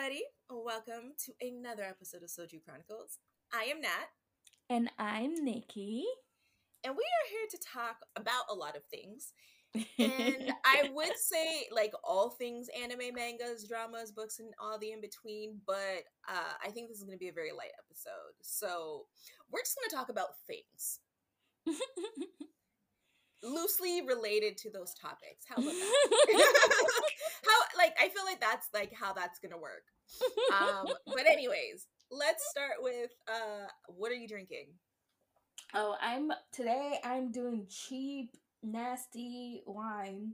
everybody. Welcome to another episode of Soju Chronicles. I am Nat. And I'm Nikki. And we are here to talk about a lot of things. and I would say like all things anime, mangas, dramas, books, and all the in between, but uh, I think this is going to be a very light episode. So we're just going to talk about things loosely related to those topics. How about that? how like I feel like that's like how that's gonna work. Um, but anyways, let's start with uh, what are you drinking? Oh, I'm today. I'm doing cheap, nasty wine.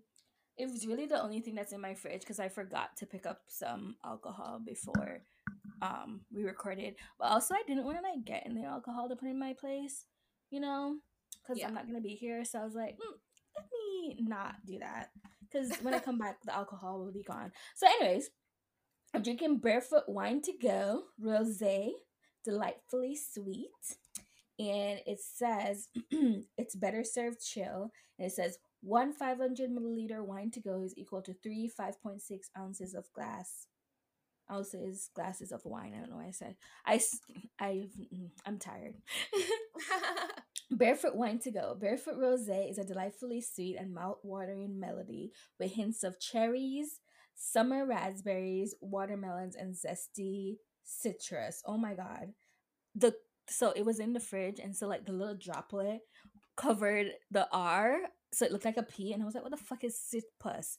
It was really the only thing that's in my fridge because I forgot to pick up some alcohol before um we recorded. But also, I didn't want to like get any alcohol to put in my place, you know, because yeah. I'm not gonna be here. So I was like, mm, let me not do that because when I come back, the alcohol will be gone. So, anyways, I'm drinking Barefoot Wine to Go Rosé, delightfully sweet. And it says it's better served chill. And it says one 500 milliliter wine to go is equal to three 5.6 ounces of glass ounces glasses of wine. I don't know why I said I. I I'm tired. Barefoot Wine to Go. Barefoot Rosé is a delightfully sweet and mouth-watering melody with hints of cherries, summer raspberries, watermelons, and zesty citrus. Oh my god. The so it was in the fridge and so like the little droplet covered the R so it looked like a P and I was like, what the fuck is citrus?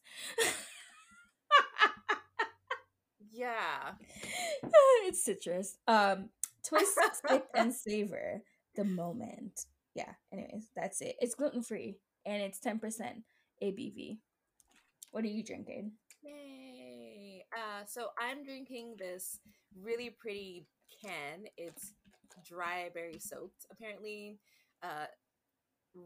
yeah. it's citrus. Um twist, and savor the moment yeah, anyways, that's it. It's gluten free and it's 10% ABV. What are you drinking? Yay. Uh, so I'm drinking this really pretty can. It's dry berry soaked, apparently. Uh,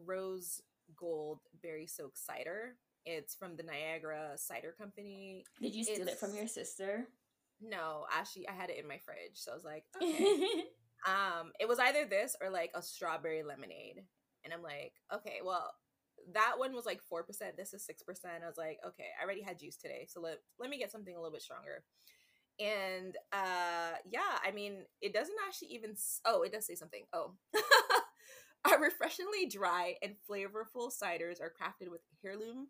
rose gold berry soaked cider. It's from the Niagara Cider Company. Did you steal it's... it from your sister? No, actually, I had it in my fridge. So I was like, okay. Um, it was either this or like a strawberry lemonade. And I'm like, okay, well, that one was like 4%. This is 6%. I was like, okay, I already had juice today. So let, let me get something a little bit stronger. And uh yeah, I mean, it doesn't actually even oh, it does say something. Oh. Our refreshingly dry and flavorful ciders are crafted with heirloom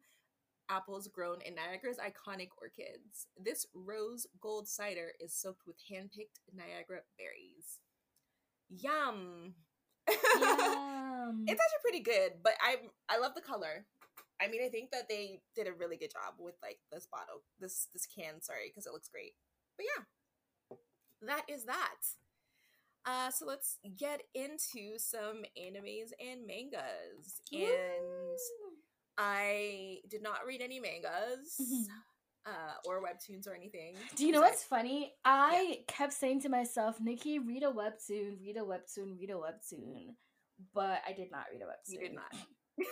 apples grown in Niagara's iconic orchids. This rose gold cider is soaked with hand-picked Niagara berries. Yum. Yum. it's actually pretty good, but I I love the color. I mean, I think that they did a really good job with like this bottle, this this can. Sorry, because it looks great. But yeah, that is that. Uh, so let's get into some animes and mangas. And I did not read any mangas. Uh, or webtoons or anything. Do you know what's I, funny? I yeah. kept saying to myself, Nikki, read a webtoon, read a webtoon, read a webtoon. But I did not read a webtoon. You did not.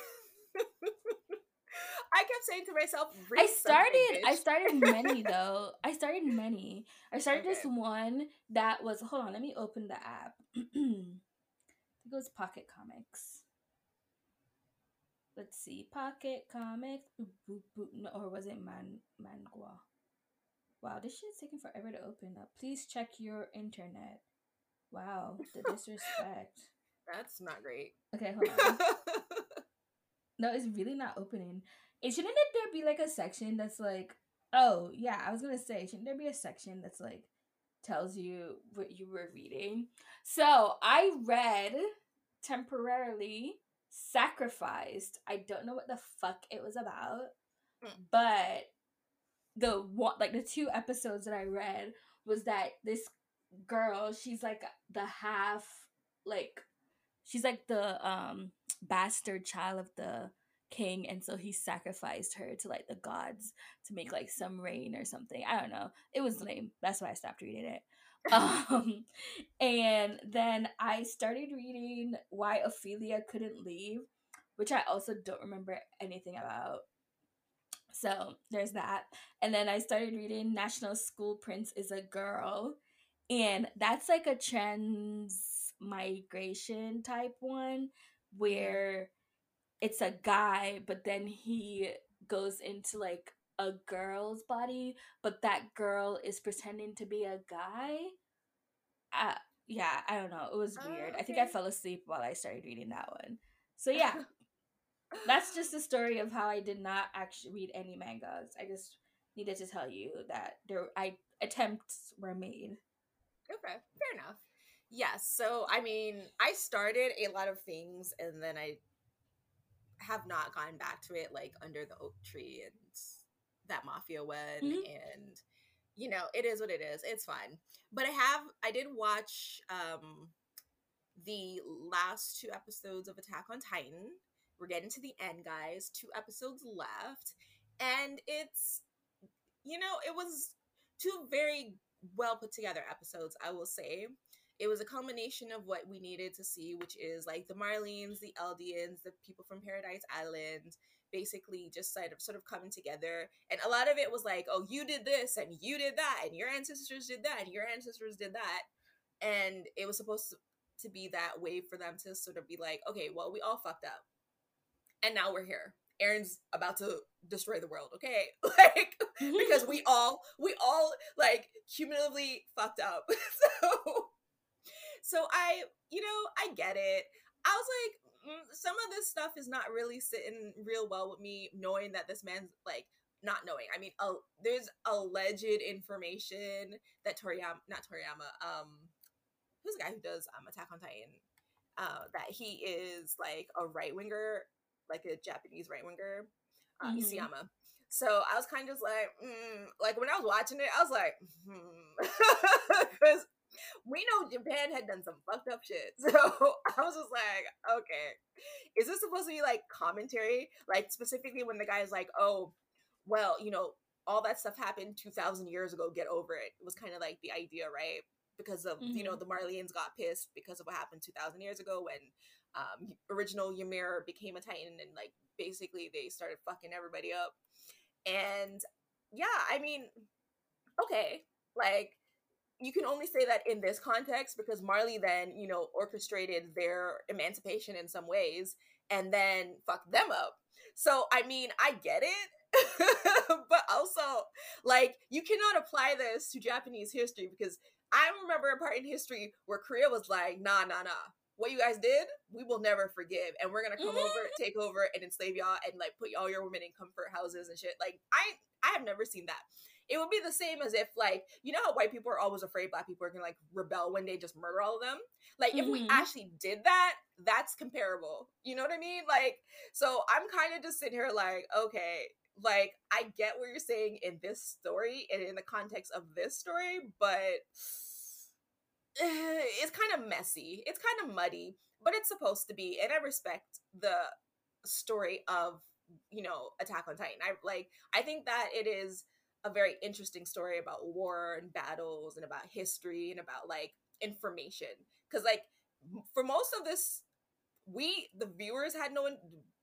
I kept saying to myself, I started I started many though. I started many. I started okay. this one that was hold on, let me open the app. I think it goes Pocket Comics let's see, Pocket Comics, boop, boop, no, or was it Man Mangua? Wow, this shit's taking forever to open up. Please check your internet. Wow, the disrespect. That's not great. Okay, hold on. no, it's really not opening. It shouldn't there be like a section that's like, oh yeah, I was gonna say, shouldn't there be a section that's like tells you what you were reading? So I read temporarily sacrificed. I don't know what the fuck it was about, mm. but the one like the two episodes that I read was that this girl, she's like the half like she's like the um bastard child of the king and so he sacrificed her to like the gods to make like some rain or something. I don't know. It was lame. That's why I stopped reading it. um, and then I started reading Why Ophelia Couldn't Leave, which I also don't remember anything about. So there's that. And then I started reading National School Prince is a Girl. And that's like a trans migration type one where it's a guy, but then he goes into like a girl's body, but that girl is pretending to be a guy. Uh, yeah, I don't know. It was weird. okay. I think I fell asleep while I started reading that one. So yeah, that's just the story of how I did not actually read any mangas. I just needed to tell you that there I attempts were made. Okay, fair enough. Yes. So, I mean, I started a lot of things and then I have not gone back to it, like Under the Oak Tree and that Mafia one. Mm-hmm. And, you know, it is what it is. It's fine. But I have, I did watch um the last two episodes of Attack on Titan. We're getting to the end, guys. Two episodes left. And it's, you know, it was two very well put together episodes, I will say it was a combination of what we needed to see, which is like the Marleyans, the Eldians, the people from Paradise Island, basically just sort of sort of coming together. And a lot of it was like, oh, you did this and you did that, and your ancestors did that, and your ancestors did that. And it was supposed to, be that way for them to sort of be like, okay, well, we all fucked up. And now we're here. Eren's about to destroy the world, okay? Like because we all we all like cumulatively fucked up. so so I, you know, I get it. I was like, some of this stuff is not really sitting real well with me, knowing that this man's like not knowing. I mean, uh, there's alleged information that Toriyama, not Toriyama, um, who's the guy who does um Attack on Titan, uh, that he is like a right winger, like a Japanese right winger, uh, mm-hmm. Isayama. So I was kind of just like, mm, like when I was watching it, I was like, because hmm. we know Japan had done some fucked up shit. So I was just like, okay, is this supposed to be like commentary? Like specifically when the guy's like, oh, well, you know, all that stuff happened 2000 years ago, get over it. It was kind of like the idea, right? Because of, mm-hmm. you know, mm-hmm. the Marleyans got pissed because of what happened 2000 years ago when um, original Ymir became a Titan and like basically they started fucking everybody up. And yeah, I mean, okay, like you can only say that in this context because Marley then, you know, orchestrated their emancipation in some ways and then fucked them up. So, I mean, I get it. but also, like, you cannot apply this to Japanese history because I remember a part in history where Korea was like, nah, nah, nah. What you guys did, we will never forgive. And we're gonna come over, mm-hmm. take over, and enslave y'all and like put all your women in comfort houses and shit. Like, I I have never seen that it would be the same as if like you know how white people are always afraid black people are gonna like rebel when they just murder all of them like mm-hmm. if we mm-hmm. actually did that that's comparable you know what i mean like so i'm kind of just sitting here like okay like i get what you're saying in this story and in the context of this story but it's kind of messy it's kind of muddy but it's supposed to be and i respect the story of you know attack on titan i like i think that it is a very interesting story about war and battles and about history and about like information. Because like for most of this we the viewers had no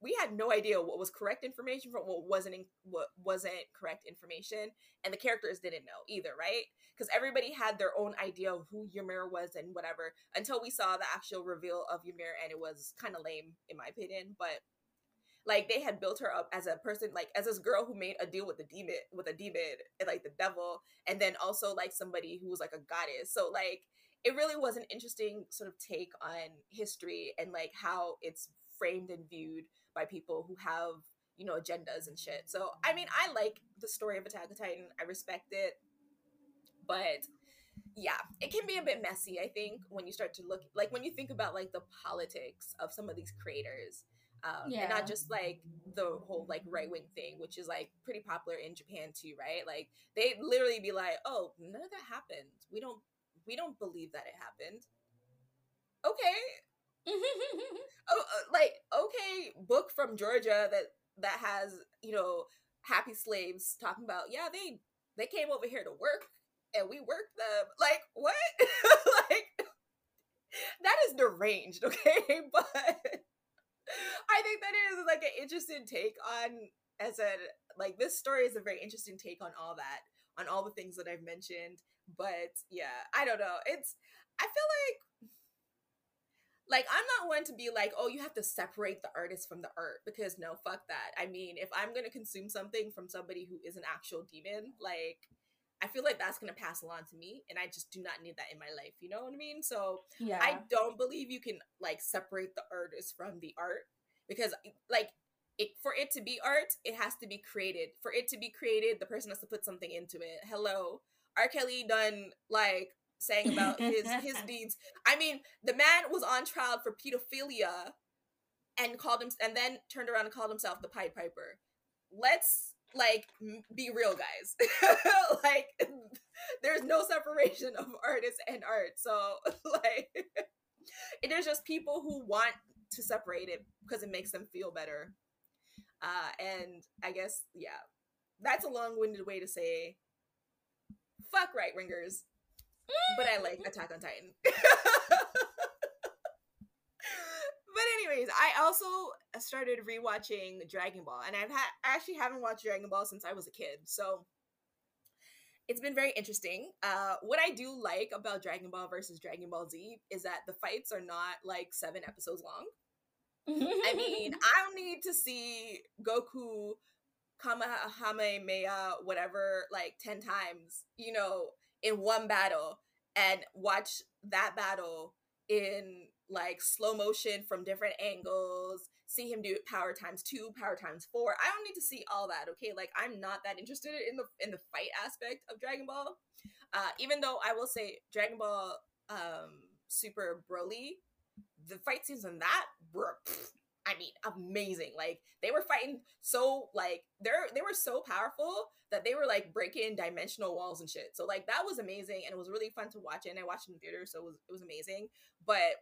we had no idea what was correct information from what wasn't what wasn't correct information and the characters didn't know either right? Because everybody had their own idea of who Ymir was and whatever until we saw the actual reveal of Ymir and it was kind of lame in my opinion but like they had built her up as a person like as this girl who made a deal with the demon with a demon and like the devil and then also like somebody who was like a goddess. So like it really was an interesting sort of take on history and like how it's framed and viewed by people who have you know agendas and shit. So i mean i like the story of attack on titan. I respect it. But yeah it can be a bit messy i think when you start to look like when you think about like the politics of some of these creators um, yeah. and not just like the whole like right wing thing, which is like pretty popular in Japan too, right? Like they literally be like, "Oh, none of that happened. We don't we don't believe that it happened." Okay. oh, uh, like okay, book from Georgia that that has you know happy slaves talking about yeah they they came over here to work and we worked them like what like that is deranged okay but I think that is like an interesting take on as a like this story is a very interesting take on all that on all the things that I've mentioned. But yeah, I don't know. It's I feel like like I'm not one to be like, oh, you have to separate the artist from the art because no, fuck that. I mean, if I'm gonna consume something from somebody who is an actual demon, like I feel like that's gonna pass along to me, and I just do not need that in my life. You know what I mean? So yeah, I don't believe you can like separate the artist from the art because like it for it to be art, it has to be created. For it to be created, the person has to put something into it. Hello, R. Kelly done like saying about his his deeds. I mean, the man was on trial for pedophilia and called him and then turned around and called himself the Pied Piper. Let's like be real guys. like there's no separation of artists and art. So like it is just people who want to separate it because it makes them feel better. Uh and I guess yeah. That's a long-winded way to say fuck right wingers but I like Attack on Titan. but anyways, I also started rewatching Dragon Ball, and I've had I actually haven't watched Dragon Ball since I was a kid, so it's been very interesting. Uh, what I do like about Dragon Ball versus Dragon Ball Z is that the fights are not like seven episodes long. I mean, I don't need to see Goku Kamehameha, whatever, like 10 times, you know, in one battle and watch that battle in like slow motion from different angles see him do it power times two power times four i don't need to see all that okay like i'm not that interested in the in the fight aspect of dragon ball uh even though i will say dragon ball um super broly the fight scenes in that were I mean, amazing. Like they were fighting so like they're they were so powerful that they were like breaking dimensional walls and shit. So like that was amazing and it was really fun to watch it. And I watched it in theater, so it was it was amazing. But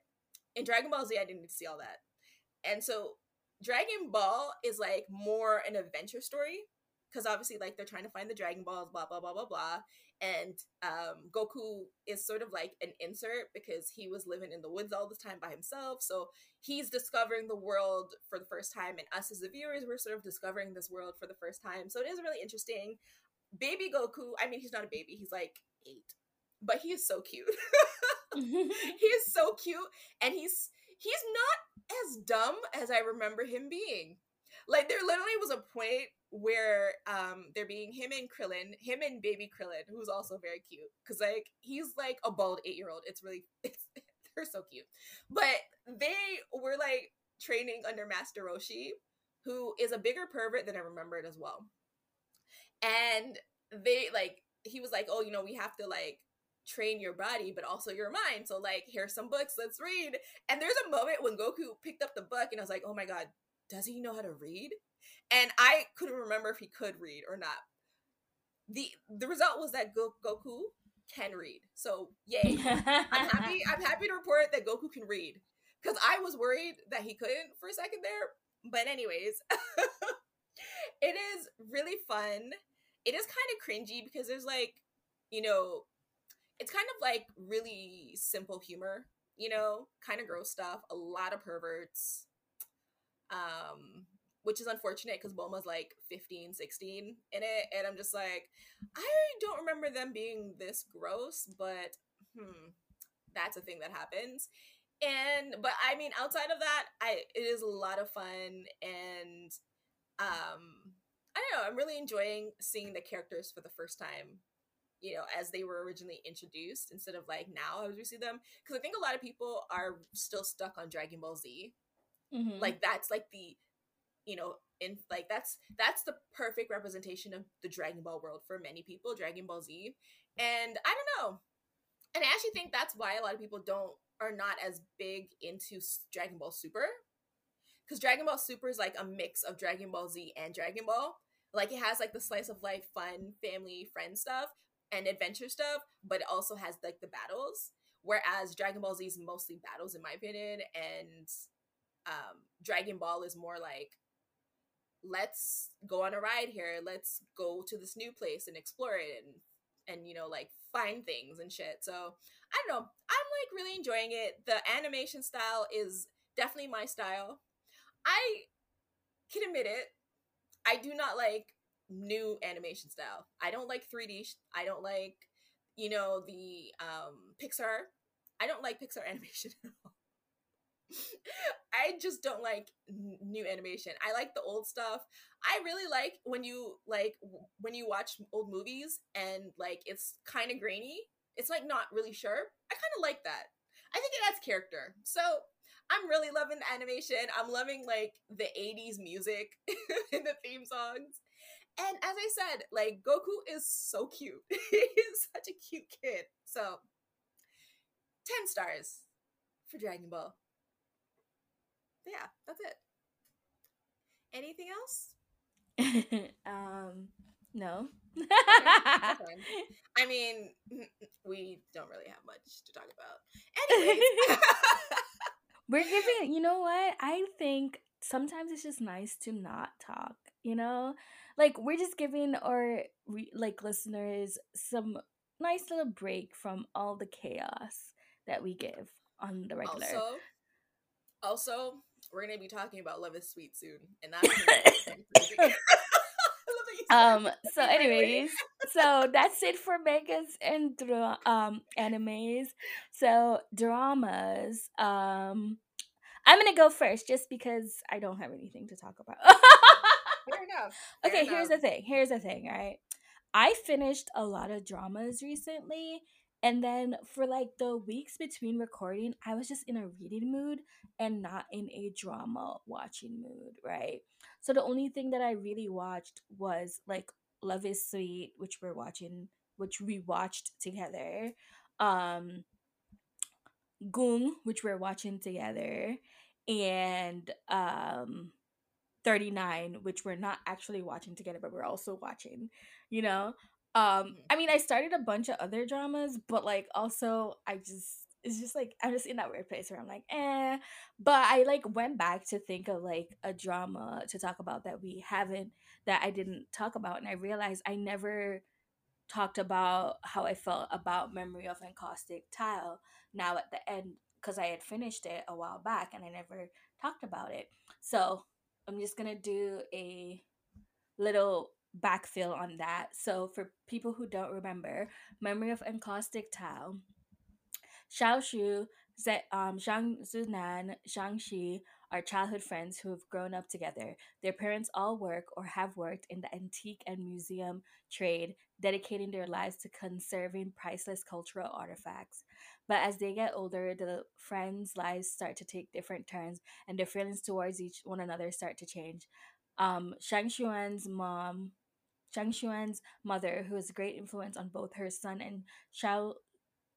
in Dragon Ball Z, I didn't see all that. And so Dragon Ball is like more an adventure story because obviously like they're trying to find the Dragon Balls, blah blah blah blah blah and um, Goku is sort of like an insert because he was living in the woods all the time by himself. So he's discovering the world for the first time, and us as the viewers, we're sort of discovering this world for the first time. So it is really interesting. Baby Goku, I mean, he's not a baby; he's like eight, but he is so cute. he is so cute, and he's he's not as dumb as I remember him being. Like there literally was a point where um they're being him and Krillin, him and baby Krillin, who's also very cute. Cause like he's like a bald eight year old. It's really it's they're so cute. But they were like training under Master Roshi, who is a bigger pervert than I remembered as well. And they like he was like, Oh, you know, we have to like train your body but also your mind so like here's some books let's read and there's a moment when goku picked up the book and i was like oh my god does he know how to read? And I couldn't remember if he could read or not. The the result was that Go- Goku can read. So yay. I'm happy I'm happy to report that Goku can read. Cause I was worried that he couldn't for a second there. But anyways, it is really fun. It is kind of cringy because there's like, you know, it's kind of like really simple humor, you know, kind of gross stuff, a lot of perverts, um which is unfortunate because Bulma's like 15, 16 in it. And I'm just like, I don't remember them being this gross, but hmm, that's a thing that happens. And but I mean, outside of that, I it is a lot of fun and um I don't know, I'm really enjoying seeing the characters for the first time, you know, as they were originally introduced instead of like now as we see them. Because I think a lot of people are still stuck on Dragon Ball Z Mm-hmm. Like that's like the you know in like that's that's the perfect representation of the Dragon Ball world for many people, Dragon Ball Z. And I don't know. And I actually think that's why a lot of people don't are not as big into Dragon Ball Super. Cuz Dragon Ball Super is like a mix of Dragon Ball Z and Dragon Ball. Like it has like the slice of life fun family friend stuff and adventure stuff, but it also has like the battles. Whereas Dragon Ball Z is mostly battles in my opinion and um, Dragon Ball is more like let's go on a ride here let's go to this new place and explore it and and you know like find things and shit. So i don't know. I'm like really enjoying it. The animation style is definitely my style. I can admit it. I do not like new animation style i don't like 3d i don't like you know the um pixar i don't like pixar animation at all I just don't like n- new animation. I like the old stuff. I really like when you like w- when you watch old movies and like it's kind of grainy. It's like not really sharp. I kind of like that. I think it adds character. So I'm really loving the animation. I'm loving like the 80s music in the theme songs. And as I said, like Goku is so cute. He's such a cute kid. So 10 stars for Dragon Ball. Yeah, that's it. Anything else? um no. Okay, I mean, we don't really have much to talk about. Anyway, We're giving, you know what? I think sometimes it's just nice to not talk, you know? Like we're just giving our re- like listeners some nice little break from all the chaos that we give on the regular. Also, also, we're gonna be talking about Love is Sweet soon, and that's um so anyways so that's it for megas and dra- um animes. So dramas um i'm gonna go first just because i don't have anything to talk about Fair enough. okay here's the thing here's the thing right i finished a lot of dramas recently and then for like the weeks between recording i was just in a reading mood and not in a drama watching mood right so the only thing that i really watched was like love is sweet which we're watching which we watched together um gung which we're watching together and um 39 which we're not actually watching together but we're also watching you know? Um Mhm. i mean i started a bunch of other dramas but like also i just it's just like i'm just in that weird place where i'm like eh. But i like went back to think of like a drama to talk about that we haven't that i didn't talk about and i realized i never talked about how i felt about memory of encaustic tile now at the end because i had finished it a while back and i never talked about it. So i'm just gonna do a little backfill on that so for people who don't remember memory of encaustic tile Xiao Shu, um, Zhang Zunan, Zhang Xi are childhood friends who have grown up together. Their parents all work or have worked in the antique and museum trade, dedicating their lives to conserving priceless cultural artifacts. But as they get older, the friends' lives start to take different turns, and their feelings towards each one another start to change. Um, Shang Xuan's mom, Shang Xuan's mother, who is a great influence on both her son and Xiao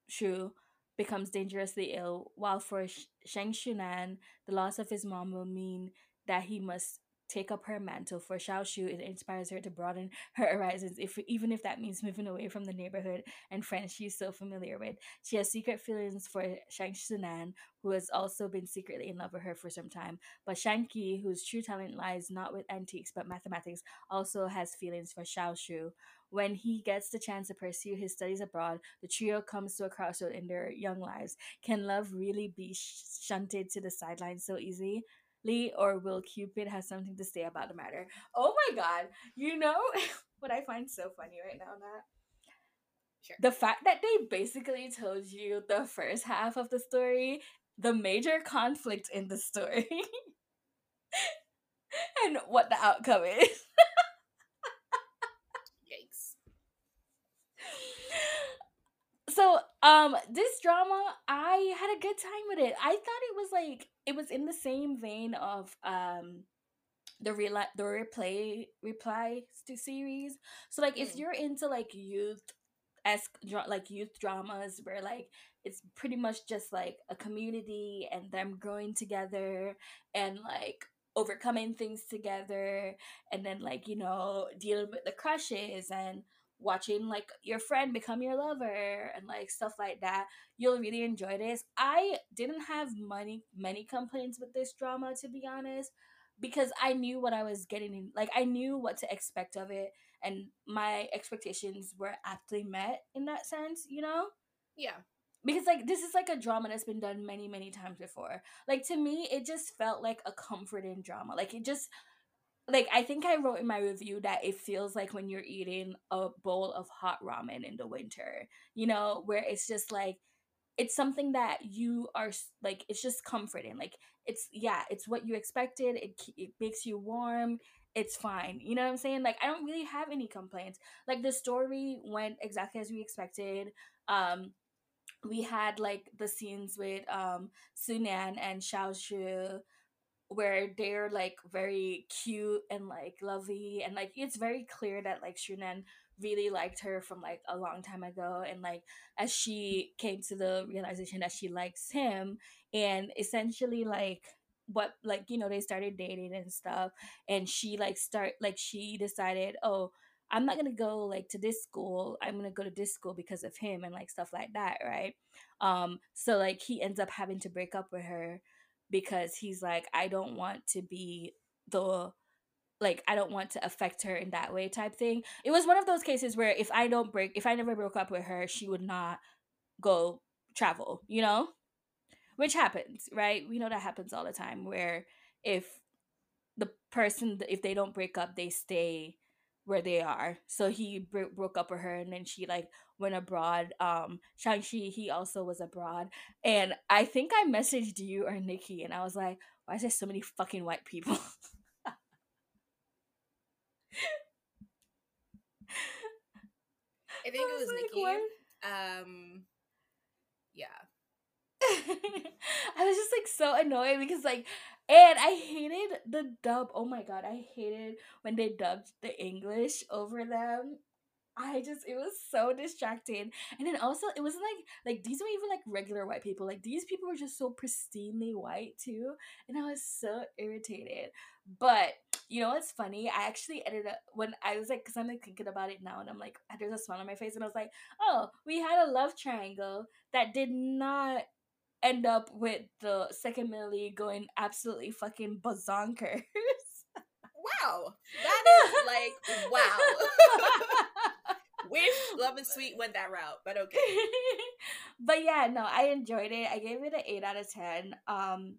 Shu, becomes dangerously ill, while for Sh- Shang Shunan, the loss of his mom will mean that he must take up her mantle. For Xiao Shu, it inspires her to broaden her horizons, if even if that means moving away from the neighborhood and friends she's so familiar with. She has secret feelings for Shang Shunan, who has also been secretly in love with her for some time. But Shang Qi, whose true talent lies not with antiques but mathematics, also has feelings for Xiao Shu. When he gets the chance to pursue his studies abroad, the trio comes to a crossroad in their young lives. Can love really be sh- shunted to the sidelines so easily? Lee or will Cupid have something to say about the matter? Oh my god, you know what I find so funny right now, Nat? Sure. The fact that they basically told you the first half of the story, the major conflict in the story, and what the outcome is. Yikes. so um this drama i had a good time with it i thought it was like it was in the same vein of um the real the replay reply to series so like if Mm. you're into like youth esque dra- like youth dramas where like it's pretty much just like a community and them growing together and like overcoming things together and then like you know dealing with the crushes and watching like your friend become your lover and like stuff like that you'll really enjoy this. I didn't have many many complaints with this drama to be honest because i knew what i was getting in like i knew what to expect of it and my expectations were aptly met in that sense you know? Yeah. because like this is like a drama that's been done many many times before. Like to me it just felt like a comforting drama. Like it just like i think i wrote in my review that it feels like when you're eating a bowl of hot ramen in the winter you know where it's just like it's something that you are like it's just comforting like it's yeah it's what you expected it, it makes you warm it's fine you know what i'm saying? Like i don't really have any complaints. Like the story went exactly as we expected um we had like the scenes with um sunan and xiaoxue where they're like very cute and like lovely and like it's very clear that like Shunan really liked her from like a long time ago and like as she came to the realization that she likes him and essentially like what like you know they started dating and stuff and she like start like she decided oh i'm not gonna go like to this school. I'm gonna go to this school because of him and like stuff like that right? Um so like he ends up having to break up with her because he's like i don't want to be the like I don't want to affect her in that way type thing. It was one of those cases where if I don't break if I never broke up with her, she would not go travel, you know? Which happens, right? We know that happens all the time where if the person if they don't break up, they stay where they are. So he bro- broke up with her and then she like went abroad. Um Shang Qi, he also was abroad. And I think I messaged you or Nikki and I was like, why is there so many fucking white people? I think it was like, Nikki. What? Um, yeah. I was just like so annoyed because like and I hated the dub. Oh my god, I hated when they dubbed the English over them. I just it was so distracting. And then also it wasn't like like these were even like regular white people. Like these people were just so pristinely white too. And I was so irritated. But you know what's funny? I actually ended up when I was like, because I'm like thinking about it now, and I'm like, there's a smile on my face, and I was like, oh, we had a love triangle that did not end up with the second Millie going absolutely fucking bazonkers. Wow, that is like wow. Wish Love and Sweet went that route, but okay. but yeah, no, I enjoyed it. I gave it an eight out of ten. Um,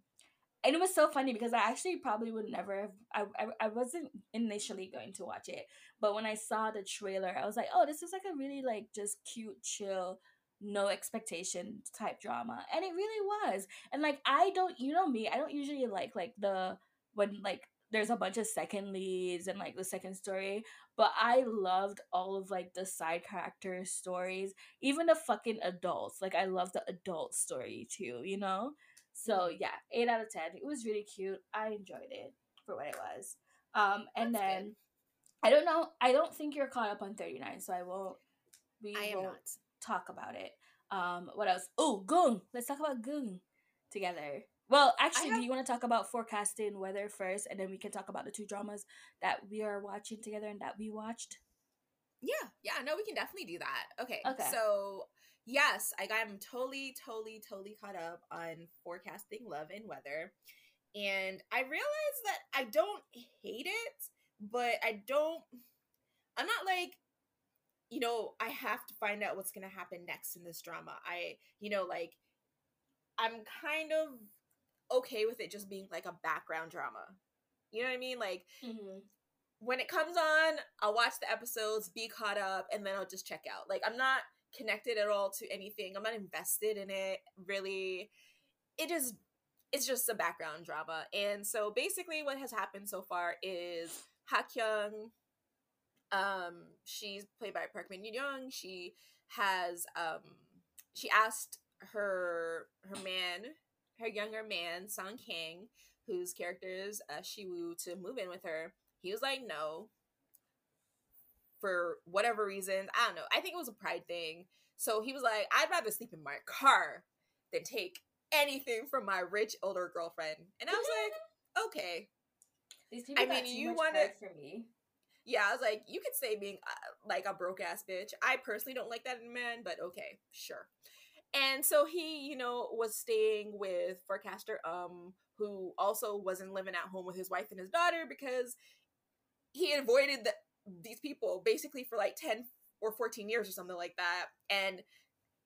and it was so funny because I actually probably would never have. I, I, I wasn't initially going to watch it, but when I saw the trailer, I was like, oh, this is like a really like just cute, chill, no expectation type drama, and it really was. And like I don't, you know me, I don't usually like like the when like there's a bunch of second leads and like the second story but i loved all of like the side character stories even the fucking adults like i love the adult story too you know so mm-hmm. yeah, eight out of ten. It was really cute. I enjoyed it for what it was. Um, and That's then good. I don't know. I don't think you're caught up on thirty nine, so I won't. We I won't not. Talk about it. Um, what else? Oh, Gung. Let's talk about Gung together. Well, actually, have... do you want to talk about forecasting weather first, and then we can talk about the two dramas that we are watching together and that we watched? Yeah, yeah, no, we can definitely do that. Okay, okay. So yes, I got I'm totally, totally, totally caught up on forecasting love and weather. And I realized that I don't hate it, but I don't I'm not like you know, I have to find out what's going to happen next in this drama. I, you know, like I'm kind of okay with it just being like a background drama. You know what I mean? Like mm-hmm. when it comes on, I'll watch the episodes, be caught up, and then I'll just check out. Like I'm not connected at all to anything. I'm not invested in it really. It is it's just a background drama. And so basically what has happened so far is Hakyung um she's played by Park Min Young. She has um she asked her her man, her younger man, Song Kang, whose character is uh, Shiwoo, to move in with her. He was like, no, for whatever reasons. I don't know. I think it was a pride thing. So he was like, I'd rather sleep in my car than take anything from my rich older girlfriend. And I was like, okay. These people I mean, you want to for me. Yeah, I was like, you could say being uh, like a broke ass bitch. I personally don't like that in men, but okay, sure. And so he, you know, was staying with forecaster um who also wasn't living at home with his wife and his daughter because he avoided the these people basically for like 10 or 14 years or something like that and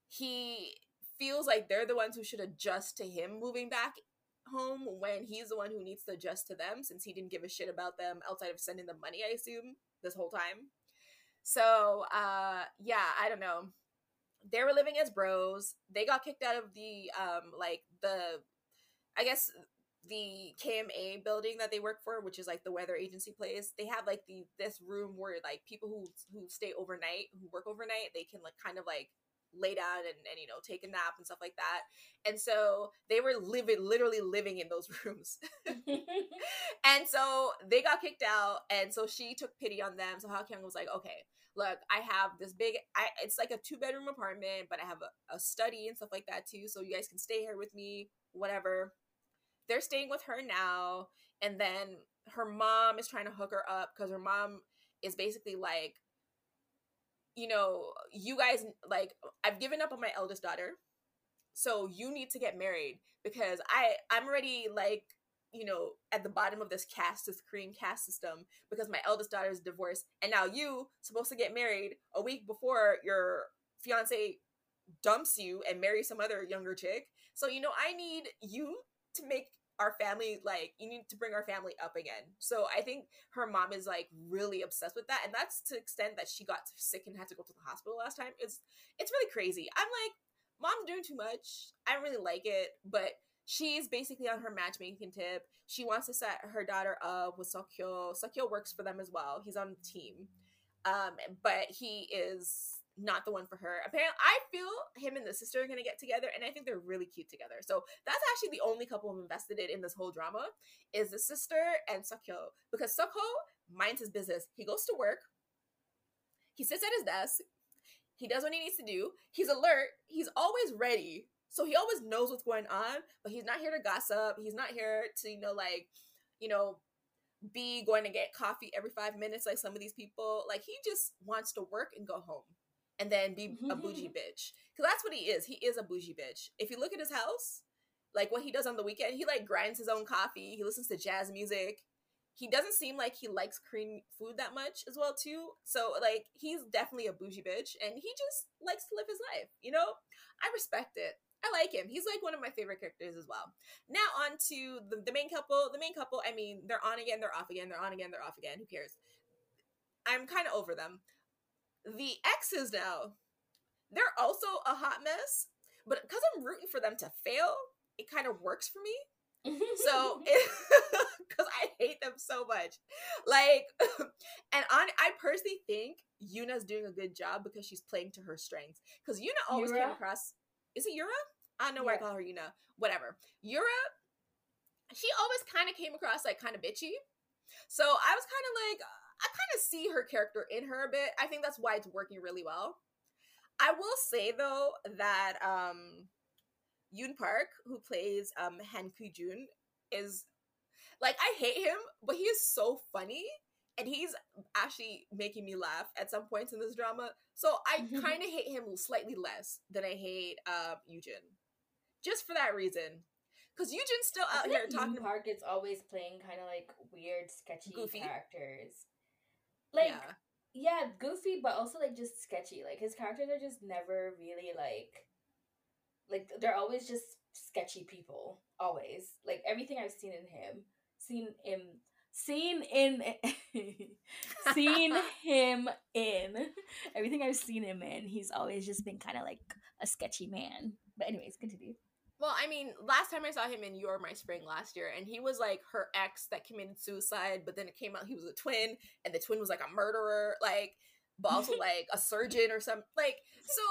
he feels like they're the ones who should adjust to him moving back home when he's the one who needs to adjust to them since he didn't give a shit about them outside of sending them money i assume this whole time so uh yeah i don't know they were living as bros. They got kicked out of the um like the I guess the KMA building that they work for, which is like the weather agency place. They have like the this room where like people who who stay overnight, who work overnight, they can like kind of like lay down and, and you know take a nap and stuff like that. And so they were living literally living in those rooms. And so they got kicked out and so she took pity on them. So Ha Kyung was like okay look i have this big I, it's like a two bedroom apartment but i have a, a study and stuff like that too so you guys can stay here with me whatever. They're staying with her now and then her mom is trying to hook her up because her mom is basically like you know, you guys like I've given up on my eldest daughter. So you need to get married because I I'm already like, you know, at the bottom of this caste this Korean caste system because my eldest daughter is divorced and now you supposed to get married a week before your fiance dumps you and marry some other younger chick. So you know, I need you to make our family like you need to bring our family up again. So i think her mom is like really obsessed with that and that's to extent that she got sick and had to go to the hospital last time. It's it's really crazy. I'm like mom's doing too much. I don't really like it but she's basically on her matchmaking tip. She wants to set her daughter up with Seokho. Seokho works for them as well. He's on the team. Um but he is not the one for her. Apparently, I feel him and the sister are gonna get together, and I think they're really cute together. So that's actually the only couple I'm invested in in this whole drama is the sister and Seokho because Seokho minds his business. He goes to work, he sits at his desk, he does what he needs to do. He's alert. He's always ready. So he always knows what's going on, but he's not here to gossip. He's not here to you know like you know be going to get coffee every five minutes like some of these people. Like he just wants to work and go home and then be a bougie mm-hmm. bitch. Because that's what he is. He is a bougie bitch. If you look at his house, like what he does on the weekend, he like grinds his own coffee. He listens to jazz music. He doesn't seem like he likes Korean food that much as well too. So like he's definitely a bougie bitch, and he just likes to live his life. You know, I respect it. I like him. He's like one of my favorite characters as well. Now on to the, the main couple. The main couple, I mean, they're on again, they're off again, they're on again, they're off again. Who cares? I'm kind of over them the exes now, they're also a hot mess, but because I'm rooting for them to fail, it kind of works for me. so, because I hate them so much, like, and on, I personally think Yuna's doing a good job because she's playing to her strengths. Because Yuna always Yura? came across, is it Yura? I don't know why yeah. I call her Yuna. Whatever. Yura, she always kind of came across like kind of bitchy. So I was kind of like, I kind of see her character in her a bit. I think that's why it's working really well. I will say though that um Yoon Park, who plays um Han Kyu-jun, is like I hate him, but he is so funny and he's actually making me laugh at some points in this drama. So I kind of hate him slightly less than I hate um Yujin. Just for that reason. Because Yujin's still out here talking. Park is always playing kind of like weird, sketchy Goofy. characters like yeah. yeah, goofy, but also like just sketchy. Like his characters are just never really like like they're always just sketchy people. Always. Like everything I've seen in him, seen him seen in seen him in everything I've seen him in, he's always just been kind of like a sketchy man. But anyways, continue. Well, I mean, last time I saw him in You're My Spring last year, and he was like her ex that committed suicide, but then it came out he was a twin, and the twin was like a murderer, like, but also like a surgeon or something. Like, so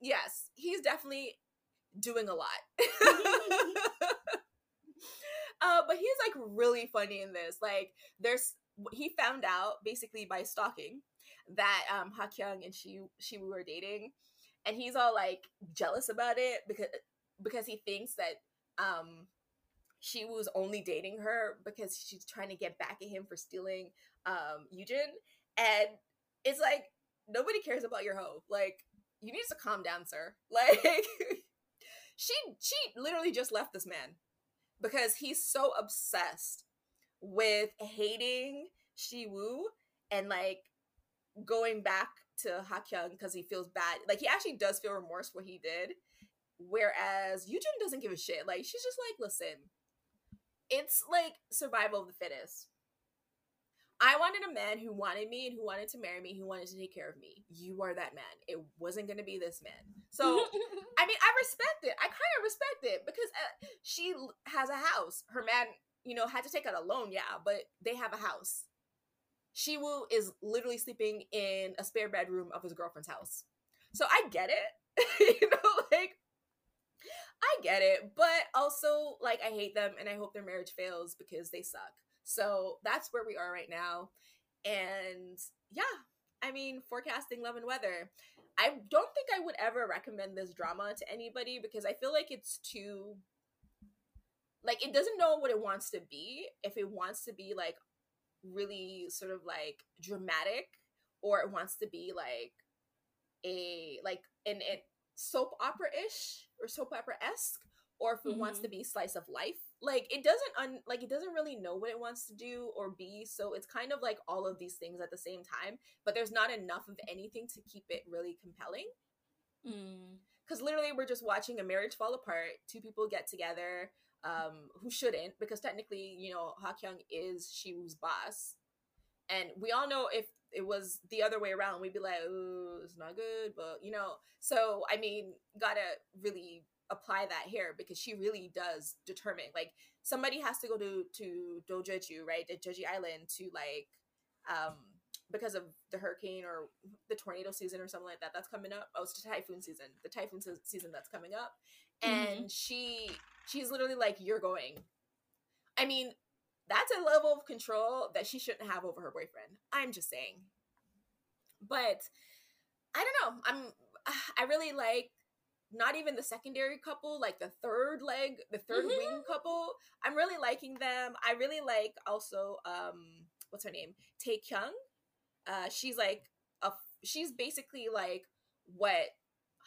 yes, he's definitely doing a lot. uh, but he's like really funny in this. Like, there's he found out basically by stalking that um Ha Kyung and she she were dating, and he's all like jealous about it because because he thinks that um she was only dating her because she's trying to get back at him for stealing um Yujin and it's like nobody cares about your hoe. Like you need to calm down sir. Like she she literally just left this man because he's so obsessed with hating Shiwoo and like going back to Hakyung because he feels bad. Like he actually does feel remorse for what he did, Whereas Yujin doesn't give a shit. Like she's just like, listen, it's like survival of the fittest. I wanted a man who wanted me and who wanted to marry me, who wanted to take care of me. You are that man. It wasn't going to be this man. So, I mean, I respect it. I kind of respect it because uh, she has a house. Her man, you know, had to take out a loan, yeah, but they have a house. Shiwoo is literally sleeping in a spare bedroom of his girlfriend's house. So I get it. you know, like I get it, but also like I hate them and I hope their marriage fails because they suck. So that's where we are right now. And yeah, I mean, forecasting love and weather. I don't think I would ever recommend this drama to anybody because I feel like it's too like it doesn't know what it wants to be. If it wants to be like really sort of like dramatic or it wants to be like a like an, an soap opera ish or soap opera esque, or if it mm-hmm. wants to mm-hmm. be slice of life. Like it doesn't un like it doesn't really know what it wants to do or be. So it's kind of like all of these things at the same time, but there's not enough of anything to keep it really compelling. Because mm. literally, we're just watching a marriage fall apart. Two people get together um, who shouldn't, because technically, you know, Ha Kyung is Shiwoo's boss, and we all know if it was the other way around, we'd be like, oh, it's not good. But you know, so I mean, gotta really apply that here because she really does determine. Like somebody has to go to to Dojeju, right, to Jeju Island to like um because of the hurricane or the tornado season or something like that that's coming up. Oh, it's the typhoon season. The typhoon season that's coming up. And mm-hmm. she she's literally like, You're going. I mean, that's a level of control that she shouldn't have over her boyfriend. I'm just saying. But I don't know. I'm I really like not even the secondary couple, like the third leg, the 3rd mm-hmm. wing couple. I'm really liking them. I really like also um what's her name? Tae Kyung. Uh she's like a she's basically like what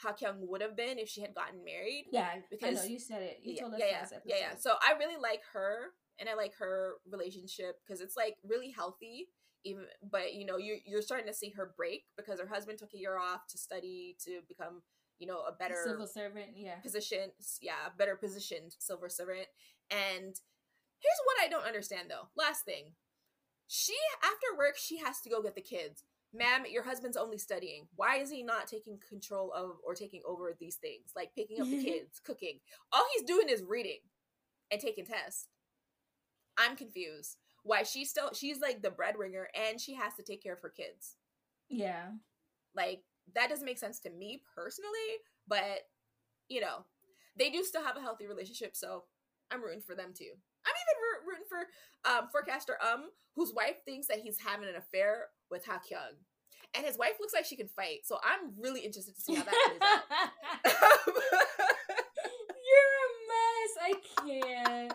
Ha Kyung would have been if she had gotten married. Yeah, because I know you said it. You yeah, told us yeah, yeah, yeah, yeah. So I really like her and I like her relationship because it's like really healthy. Even, but you know, you're you're starting to see her break because her husband took a year off to study to become, you know, a better civil servant, yeah, position, yeah, better positioned civil servant. And here's what I don't understand though. Last thing, she after work she has to go get the kids. Ma'am, your husband's only studying. Why is he not taking control of or taking over these things, like picking up the kids, cooking? All he's doing is reading and taking tests. I'm confused. Why she's still she's like the breadwinner and she has to take care of her kids. Yeah. Like that doesn't make sense to me personally, but you know, they do still have a healthy relationship, so I'm rooting for them too. I'm even rooting for um forecaster um whose wife thinks that he's having an affair with Ha Kyung. And his wife looks like she can fight, so I'm really interested to see how that plays out. You're a mess. I can't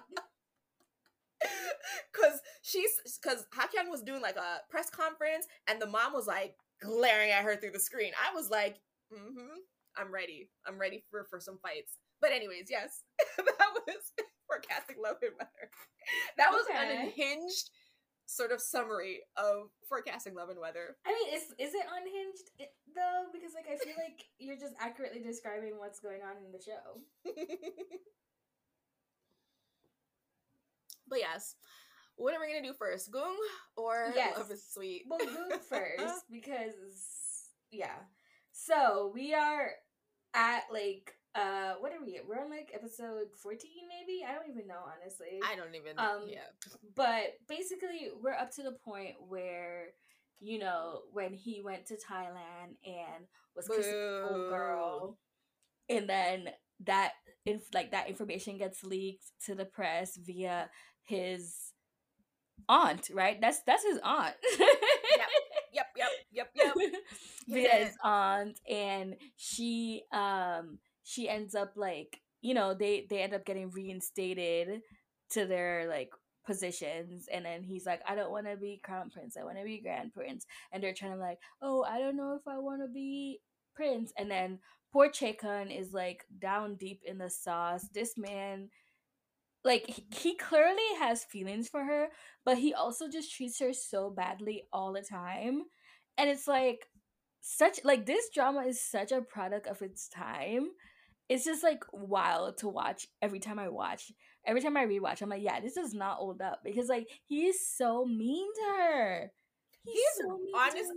because she's because Hakyung was doing like a press conference and the mom was like glaring at her through the screen. I was like, mm-hmm, I'm ready. I'm ready for for some fights. But anyways, yes, that was forecasting love and weather. That was okay. an unhinged sort of summary of forecasting love and weather. I mean, is is it unhinged though? Because like I feel like you're just accurately describing what's going on in the show. But yes, what are we gonna do first, Goong or yes. Love is Sweet? Well, Goong first because yeah. So we are at like uh what are we at? We're on like episode 14 maybe? I don't even know honestly. I don't even um yeah. But basically we're up to the point where you know when he went to Thailand and was kissing a old girl and then that if like that information gets leaked to the press via his aunt, right? That's that's his aunt. yep, yep, yep, yep, yep. Via his aunt, and she um she ends up like you know they they end up getting reinstated to their like positions and then he's like i don't want to be crown prince i want to be grand prince and they're trying to like oh i don't know if i want to be prince and then poor Chae-kyung is like down deep in the sauce this man like he clearly has feelings for her but he also just treats her so badly all the time and it's like such like this drama is such a product of its time it's just like wild to watch every time I watch. Every time I rewatch, I'm like, yeah, this does not hold up because like he's so mean to her. He's, he's so honest.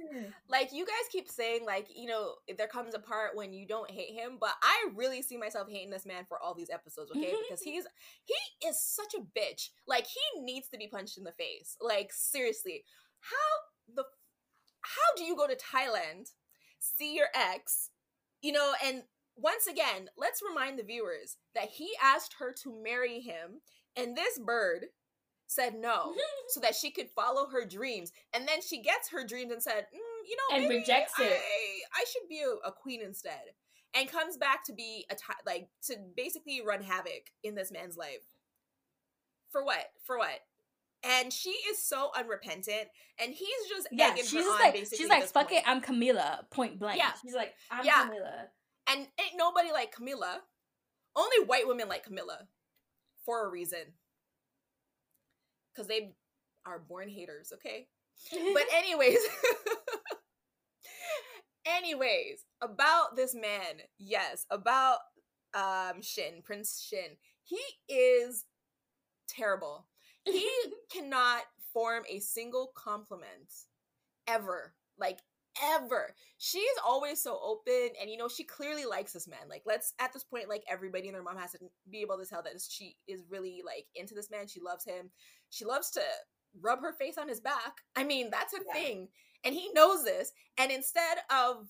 Like you guys keep saying, like you know, there comes a part when you don't hate him, but I really see myself hating this man for all these episodes. Okay, because he's he is such a bitch. Like he needs to be punched in the face. Like seriously, how the how do you go to Thailand, see your ex, you know, and once again, let's remind the viewers that he asked her to marry him, and this bird said no so that she could follow her dreams. And then she gets her dreams and said, mm, you know, and rejects I, it. I should be a, a, queen instead. And comes back to be a t- like to basically run havoc in this man's life. For what? For what? And she is so unrepentant, and he's just yeah. She's just like she's like fuck point. it, I'm Camila. Point blank. Yeah, she's like I'm yeah. Camila. And ain't nobody like Camila. Only white women like Camila, for a reason because they are born haters, okay? but anyways, anyways, about this man, yes, about um Shin, Prince Shin. He is terrible. He cannot form a single compliment ever. Like ever. She's always so open and you know she clearly likes this man. Like let's at this point like everybody and their mom has to be able to tell that she is really like into this man. She loves him. She loves to rub her face on his back. I mean, that's a yeah. thing. And he knows this. And instead of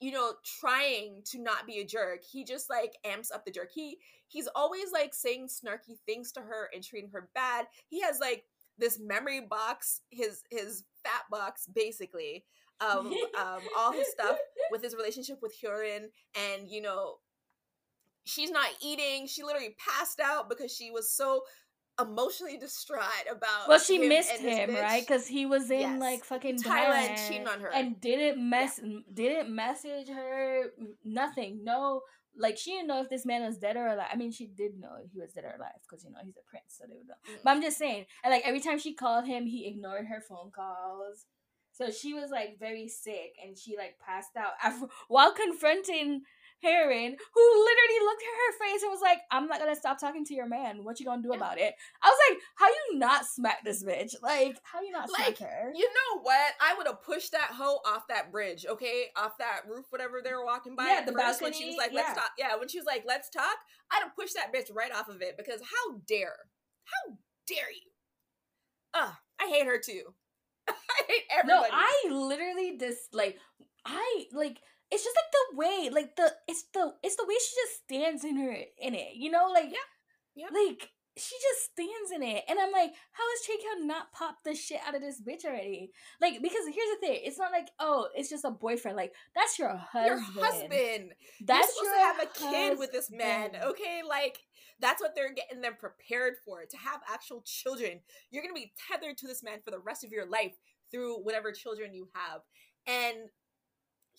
you know trying to not be a jerk, he just like amps up the jerk. He he's always like saying snarky things to her and treating her bad. He has like this memory box, his his fat box basically of um, all his stuff with his relationship with Hyorin, and you know, she's not eating. She literally passed out because she was so emotionally distraught about. Well, she him missed him, right? Because he was in yes. like fucking Thailand, Thailand cheating on her, and didn't mess yeah. didn't message her. Nothing. No. Like she didn't know if this man was dead or alive. I mean, she did know he was dead or alive because you know he's a prince, so they would know. Mm. But I'm just saying, and like every time she called him, he ignored her phone calls. So she was like very sick and she like passed out after, while confronting Hyorin, who literally looked at her face and was like, I'm not gonna stop talking to your man. What you gonna do about it? I was like, how you not smack this bitch? Like, how you not like, smack her? You know what? I would have pushed that hoe off that bridge, okay? Off that roof, whatever they were walking by. Yeah, the first balcony, when she was like, let's yeah. talk. Yeah, when she was like, let's talk, I'd have pushed that bitch right off of it because how dare? How dare you? Ugh, I hate her too. I hate everybody. No, I literally just like I like it's just like the way like the it's the it's the way she just stands in her in it. You know, like yeah, yeah. like she just stands in it, and I'm like, how has Chae not popped the shit out of this bitch already? Like, because here's the thing, it's not like, oh, it's just a boyfriend. Like, that's your husband. Your husband. That's You're supposed to have a kid husband. with this man. Okay, like that's what they're getting them prepared for to have actual children. You're to be tethered to this man for the rest of your life through whatever children you have. And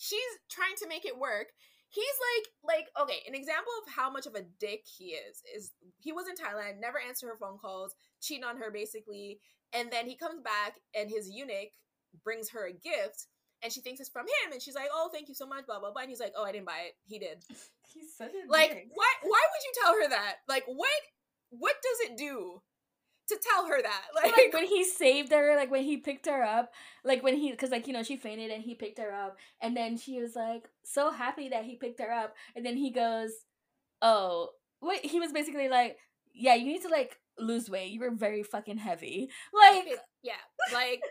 she's trying to make it work. He's like like okay, an example of how much of a dick he is is he was in Thailand, never answered her phone calls, cheating on her basically, and then he comes back and his eunuch brings her a gift and she thinks it's from him and she's like oh thank you so much blah blah blah and he's like oh i didn't buy it he did he's such a like dick. why why would you tell her that like what what does it do to tell her that like, like when he saved her like when he picked her up like when he because like you know she fainted and he picked her up and then she was like so happy that he picked her up and then he goes oh what he was basically like yeah you need to like lose weight you were very fucking heavy like yeah like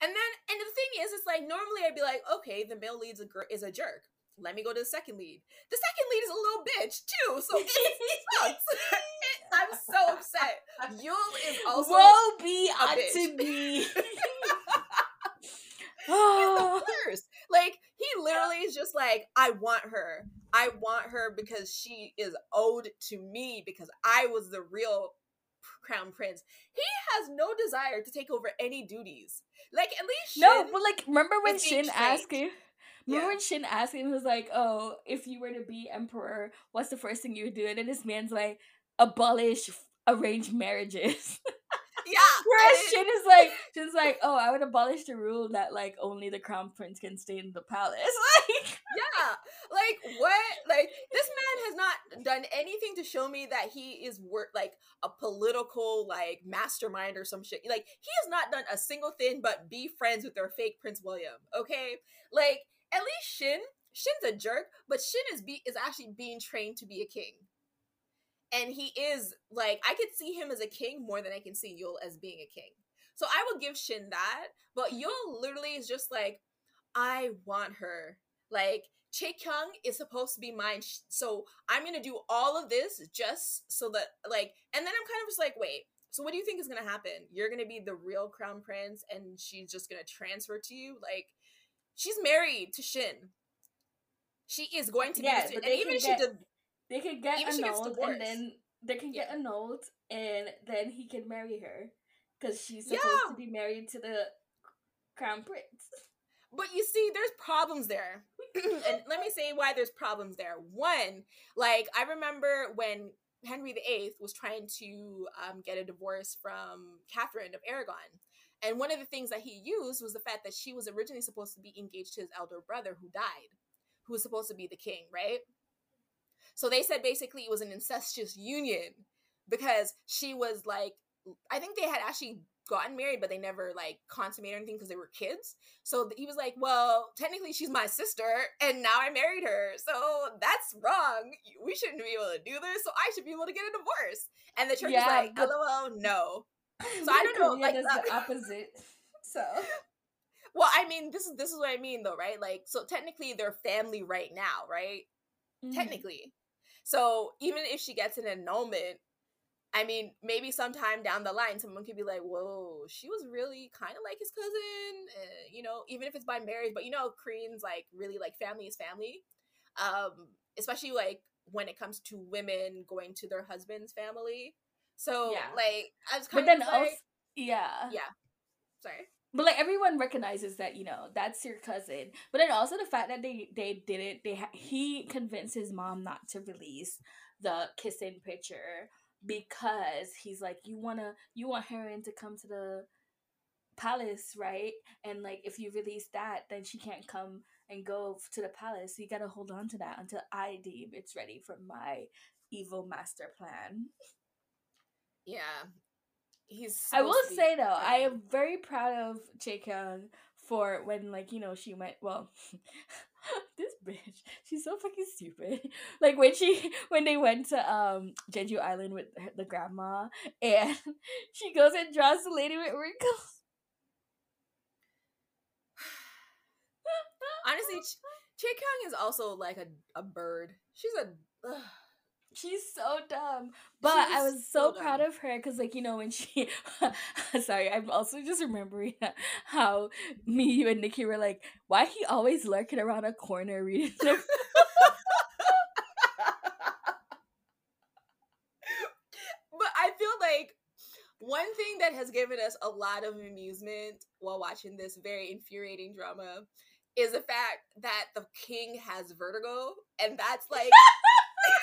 and then, and the thing is, it's like normally I'd be like, okay, the male lead is a jerk. Let me go to the second lead. The second lead is a little bitch too, so it sucks. I'm so upset. Yul is also woe be unto me. He's the worst. Like he literally is just like, I want her. I want her because she is owed to me because I was the real crown prince. He has no desire to take over any duties. Like at least Shin no, but like remember when Shin asked him. Remember yeah. when Shin asked him, he was like, "Oh, if you were to be emperor, what's the first thing you would do?" And then this man's like, "Abolish arranged marriages." yeah. Whereas Shin is like, she's like, oh, I would abolish the rule that like only the crown prince can stay in the palace. Like, yeah, like what? Like this man has not done anything to show me that he is worth like a political like mastermind or some shit. Like he has not done a single thing but be friends with their fake Prince William. Okay, like at least Shin. Shin's a jerk, but Shin is be is actually being trained to be a king and he is like I could see him as a king more than I can see Yul as being a king. So I will give Shin that, but mm-hmm. Yul literally is just like I want her. Like Chae-kyung is supposed to be mine, so I'm gonna do all of this just so that like, and then I'm kind of just like, wait. So what do you think is gonna happen? You're gonna be the real crown prince, and she's just gonna transfer to you? Like, she's married to Shin. She is going to be, yeah, and even if get- she did they could get Even annulled and then they can get yeah. annulled and then he can marry her because she's supposed yeah. to be married to the crown prince. But you see, there's problems there. and let me say why there's problems there. One, like I remember when Henry VIII was trying to um, get a divorce from Catherine of Aragon. And one of the things that he used was the fact that she was originally supposed to be engaged to his elder brother who died, who was supposed to be the king, right? So they said basically it was an incestuous union because she was like, I think they had actually gotten married, but they never like consummated anything because they were kids. So he was like, well, technically she's my sister, and now I married her. So that's wrong. We shouldn't be able to do this. So I should be able to get a divorce. And the church yeah, is like, lol, no. So I don't know. Like the opposite. So. Well, I mean, this is this is what I mean, though, right? Like, so technically, they're family right now, right? Mm-hmm. Technically, so even if she gets an annulment, I mean, maybe sometime down the line, someone could be like, "Whoa, she was really kind of like his cousin," uh, you know, even if it's by marriage. But you know, Koreans like really like family is family, um, especially like when it comes to women going to their husband's family. So yeah. like, I was kind but of then like, also, yeah, yeah. Sorry. But like everyone recognizes that you know that's your cousin. But then also the fact that they they did it they ha- he convinced his mom not to release the kissing picture because he's like you want to you want Haerin to come to the palace right? And like if you release that then she can't come and go to the palace. So you gotta hold on to that until i deem it's ready for my evil master plan yeah he's. I will say though, I am very proud of Chae-kyung for when like you know she went well. this bitch, she's so fucking stupid. Like when she when they went to um Jeju Island with her, the grandma, and she goes and draws the lady with wrinkles. Honestly, Ch- is also like a a bird. She's a. Ugh She's so dumb. But I was so, so proud of her because, like, you know, when she. sorry, I'm also just remembering how me, you, and Nicki were like, why he always lurking around a corner reading the. but I feel like one thing that has given us a lot of amusement while watching this very infuriating drama is the fact that the king has vertigo, and that's like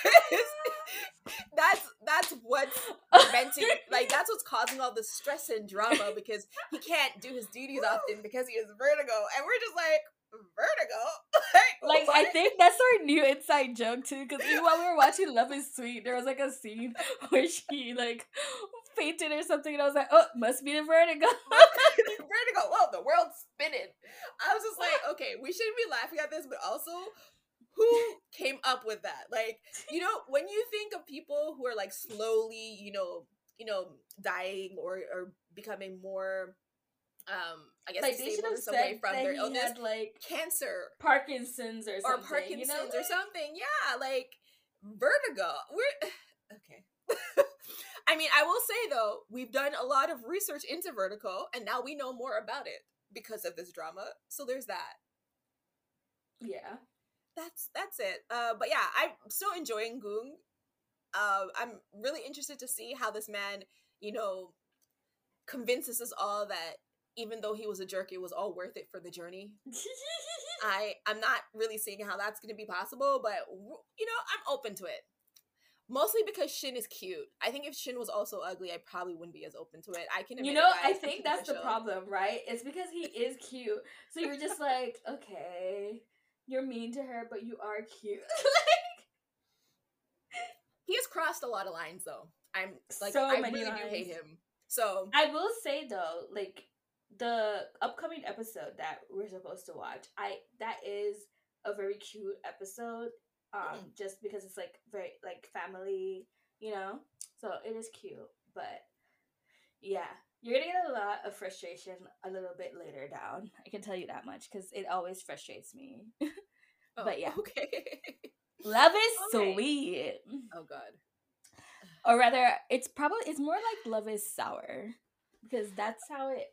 that's that's what's preventing like that's what's causing all the stress and drama because he can't do his duties often because he has vertigo and we're just like vertigo? Like i think that's our new inside joke too because even while we were watching love is sweet there was like a scene where she like fainted or something and i was like oh must be the vertigo. Vertigo. Whoa the world's spinning. I was just like okay we shouldn't be laughing at this but also who came up with that? Like, you know, when you think of people who are like slowly, you know, you know, dying or or becoming more um I guess like they should have said from their illness had, like cancer, Parkinson's or something, or Parkinson's you know? or something. Yeah, like vertigo. We're okay. I mean, I will say though, we've done a lot of research into vertigo and now we know more about it because of this drama. So there's that. Yeah that's that's it. Uh, but yeah, I'm still enjoying Goong. Uh, I'm really interested to see how this man, you know, convinces us all that even though he was a jerk, it was all worth it for the journey. I I'm not really seeing how that's going to be possible, but you know, I'm open to it. Mostly because Shin is cute. I think if Shin was also ugly, I probably wouldn't be as open to it. I can, you know, I think that's the problem, right? It's because he is cute, so you're just like, okay, you're mean to her, but you are cute. like, he has crossed a lot of lines, though. I'm like, so I really lines. do hate him. So I will say though, like the upcoming episode that we're supposed to watch, I that is a very cute episode um mm. just because it's like very like family you know so it is cute but yeah you're gonna get a lot of frustration a little bit later down i can tell you that much because it always frustrates me oh, but yeah okay love is okay. sweet oh god or rather it's probably it's more like love is sour because that's how it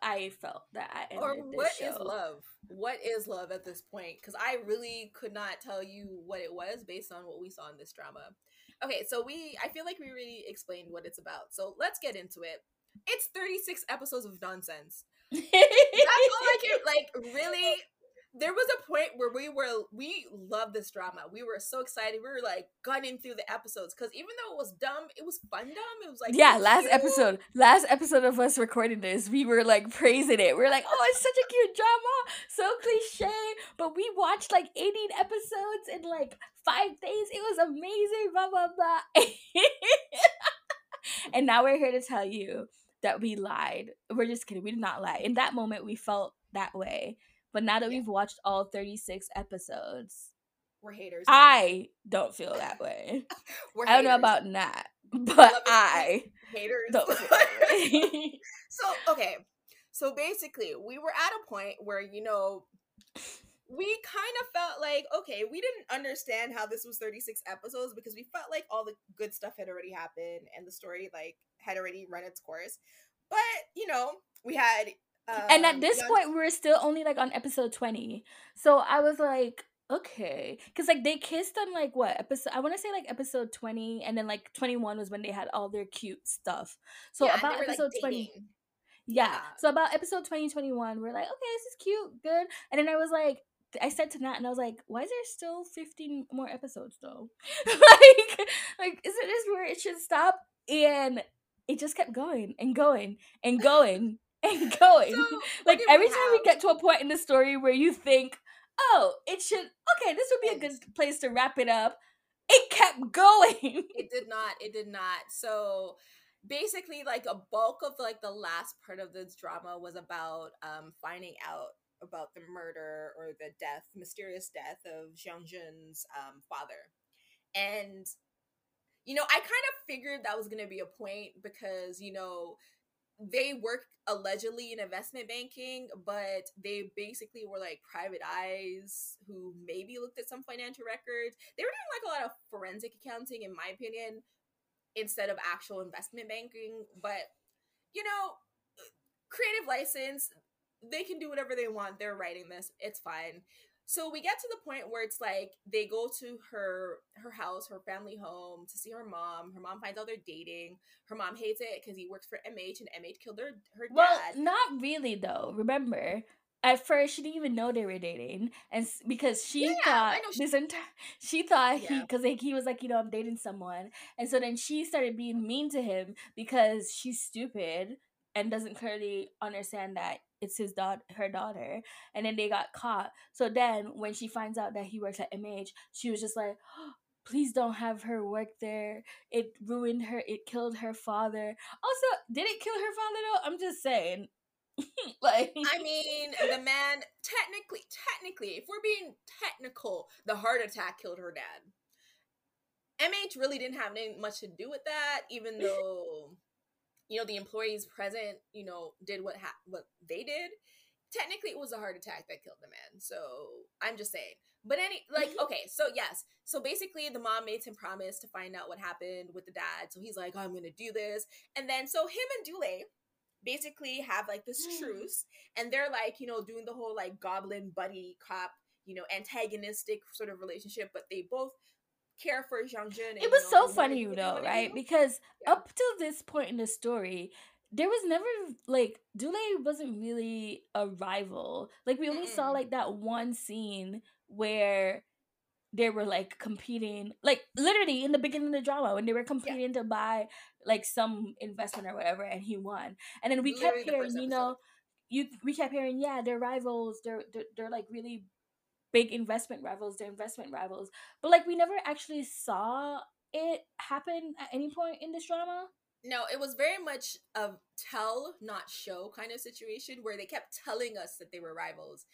I felt that I or what is love? What is love at this point? Because I really could not tell you what it was based on what we saw in this drama. Okay, so we I feel like we really explained what it's about. So let's get into it. It's 36 episodes of nonsense. That's all I can like really there was a point where we were we loved this drama. We were so excited. We were like gunning through the episodes because even though it was dumb, it was fun dumb. It was like yeah. Last cute. episode, last episode of us recording this, we were like praising it. We are like, oh, it's such a cute drama, so cliche. But we watched like 18 episodes in like five days. It was amazing. Blah blah blah. and now we're here to tell you that we lied. We're just kidding. We did not lie. In that moment, we felt that way but now that yeah. we've watched all 36 episodes, we're haters. I don't feel that way. I don't know about Nat, but I haters. Don't so okay, so basically, we were at a point where you know we kind of felt like okay, we didn't understand how this was 36 episodes because we felt like all the good stuff had already happened and the story like had already run its course. But you know, we had um, and at this point, we are still only like on episode 20. So I was like, okay. Because like they kissed on like what episode? I want to say like episode 20. And then like 21 was when they had all their cute stuff. So yeah, about episode like 20. Yeah. yeah. So about episode 20, we're like, okay, this is cute, good. And then I was like, I said to Nat, and I was like, "Why is there still fifteen more episodes, though? like, like, isn't this where it should stop?" And it just kept going and going and going and going. So, like every time we get to a point in the story where you think, oh, it should okay, this would be a good place to wrap it up. It kept going. it did not. It did not. So basically like a bulk of like the last part of this drama was about um finding out about the murder or the death, mysterious death of Jiang Jun's um, father. And you know, I kind of figured that was going to be a point because, you know, they work allegedly in investment banking, but they basically were like private eyes who maybe looked at some financial records. They were doing like a lot of forensic accounting, in my opinion, instead of actual investment banking. But you know, creative license, they can do whatever they want. They're writing this, it's fine. So we get to the point where it's like they go to her her house, her family home to see her mom. Her mom finds out they're dating. Her mom hates it because he works for MH and MH killed her her dad. Well, not really though. Remember, at first she didn't even know they were dating, and because she yeah, thought she, this entire she thought yeah. he because like, he was like you know I'm dating someone, and so then she started being mean to him because she's stupid and doesn't clearly understand that it's his daughter her daughter and then they got caught. So then when she finds out that he works at mh she was just like please don't have her work there. It ruined her it killed her father. Also did it kill her father though? I'm just saying. Like i mean the man technically technically if we're being technical the heart attack killed her dad. Mh really didn't have any much to do with that even though you know the employees present you know did what ha- what they did technically it was a heart attack that killed the man. So i'm just saying. But any like mm-hmm. okay so yes. So basically the mom made him promise to find out what happened with the dad. So he's like oh, i'm gonna do this. And then so him and Du Lei basically have like this mm. truce and they're like you know doing the whole like goblin buddy cop you know antagonistic sort of relationship but they both care for Jiang Jun. It was so funny though, right? Because yeah. up to this point in the story, there was never like Du Lei wasn't really a rival. Like we only mm saw like that one scene where they were like competing, like literally in the beginning of the drama when they were competing yeah. to buy like some investment or whatever, and he won. And then we literally kept hearing, you know, you we kept hearing, yeah, they're rivals. They're, they're they're like really big investment rivals. They're investment rivals, but like we never actually saw it happen at any point in this drama. No, it was very much a tell, not show kind of situation where they kept telling us that they were rivals,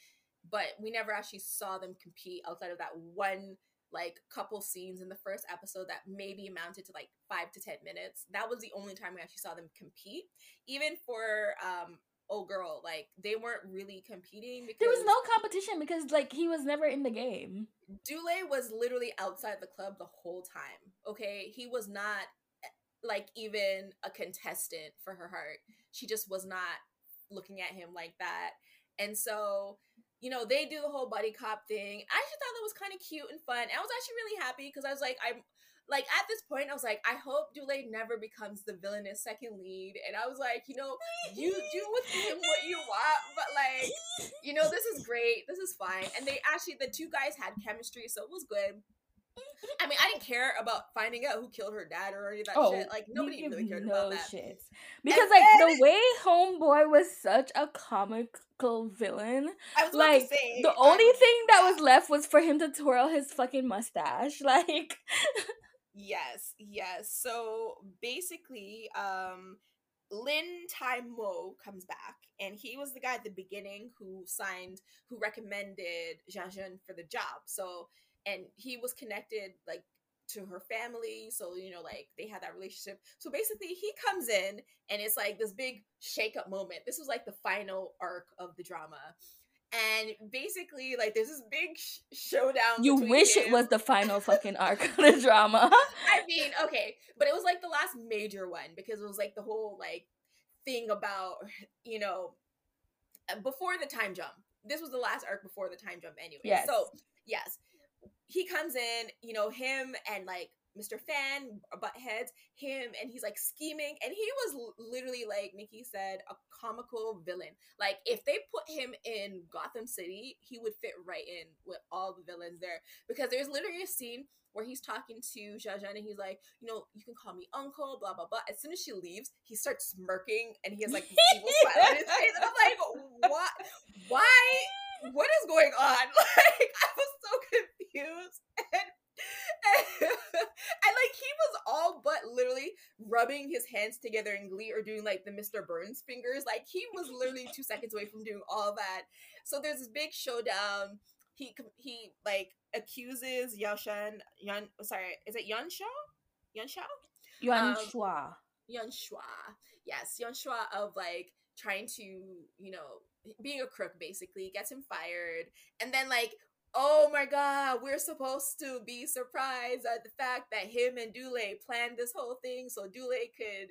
but we never actually saw them compete outside of that one like couple scenes in the first episode that maybe amounted to like five to ten minutes. That was the only time we actually saw them compete. Even for um oh girl, like they weren't really competing because there was no competition because like he was never in the game. Du Lei was literally outside the club the whole time. Okay, he was not eh, like even a contestant for her heart. She just was not looking at him like that. And so, you know, they do the whole buddy cop thing. I actually thought that was kind of cute and fun. I was actually really happy because I was like, I'm like at this point, I was like, I hope Du Lei never becomes the villainous second lead. And I was like, you know, you do with him what you want, but like, you know, this is great. This is fine. And they actually, the two guys had chemistry, so it was good. I mean, I didn't care about finding out who killed her dad or any of that oh, shit. Like nobody really cared no about that. Shit. Because and like then, the way Homeboy was such a comical villain. like say, the only I, thing that was left was for him to twirl his fucking mustache. Like Yes, yes. So basically, um Lin Tai Mo comes back, and he was the guy at the beginning who signed, who recommended Jia Zhen for the job. So and he was connected like to her family so you know like they had that relationship so basically he comes in and it's like this big shake up moment this was like the final arc of the drama and basically like there's this big sh- showdown you wish it was the final fucking arc of the drama. I mean okay but it was like the last major one because it was like the whole like thing about you know before the time jump. This was the last arc before the time jump anyway. Yes. so yes he comes in, you know, him and like Mr. Fan butt heads, him, and he's like scheming. And he was literally like Nicki said, a comical villain. Like if they put him in Gotham City, he would fit right in with all the villains there. Because there's literally a scene where he's talking to Zhen and he's like, you know, you can call me uncle, blah blah blah. As soon as she leaves, he starts smirking and he has like evil smile on his face. And I'm like, what? Why? What is going on? Like I was so confused confused. And, and, like he was all but literally rubbing his hands together in glee or doing like the Mr. Burns fingers. Like he was literally two seconds away from doing all that. So there's this big showdown. He he like accuses Yashan Yan sorry, is it Yan Shao? Yan um, Shua. Yuan Shua. Yes, Yuan Shua of like trying to, you know, being a crook basically, gets him fired. And then like oh my god, we're supposed to be surprised at the fact that him and Du Lei planned this whole thing so Du Lei could.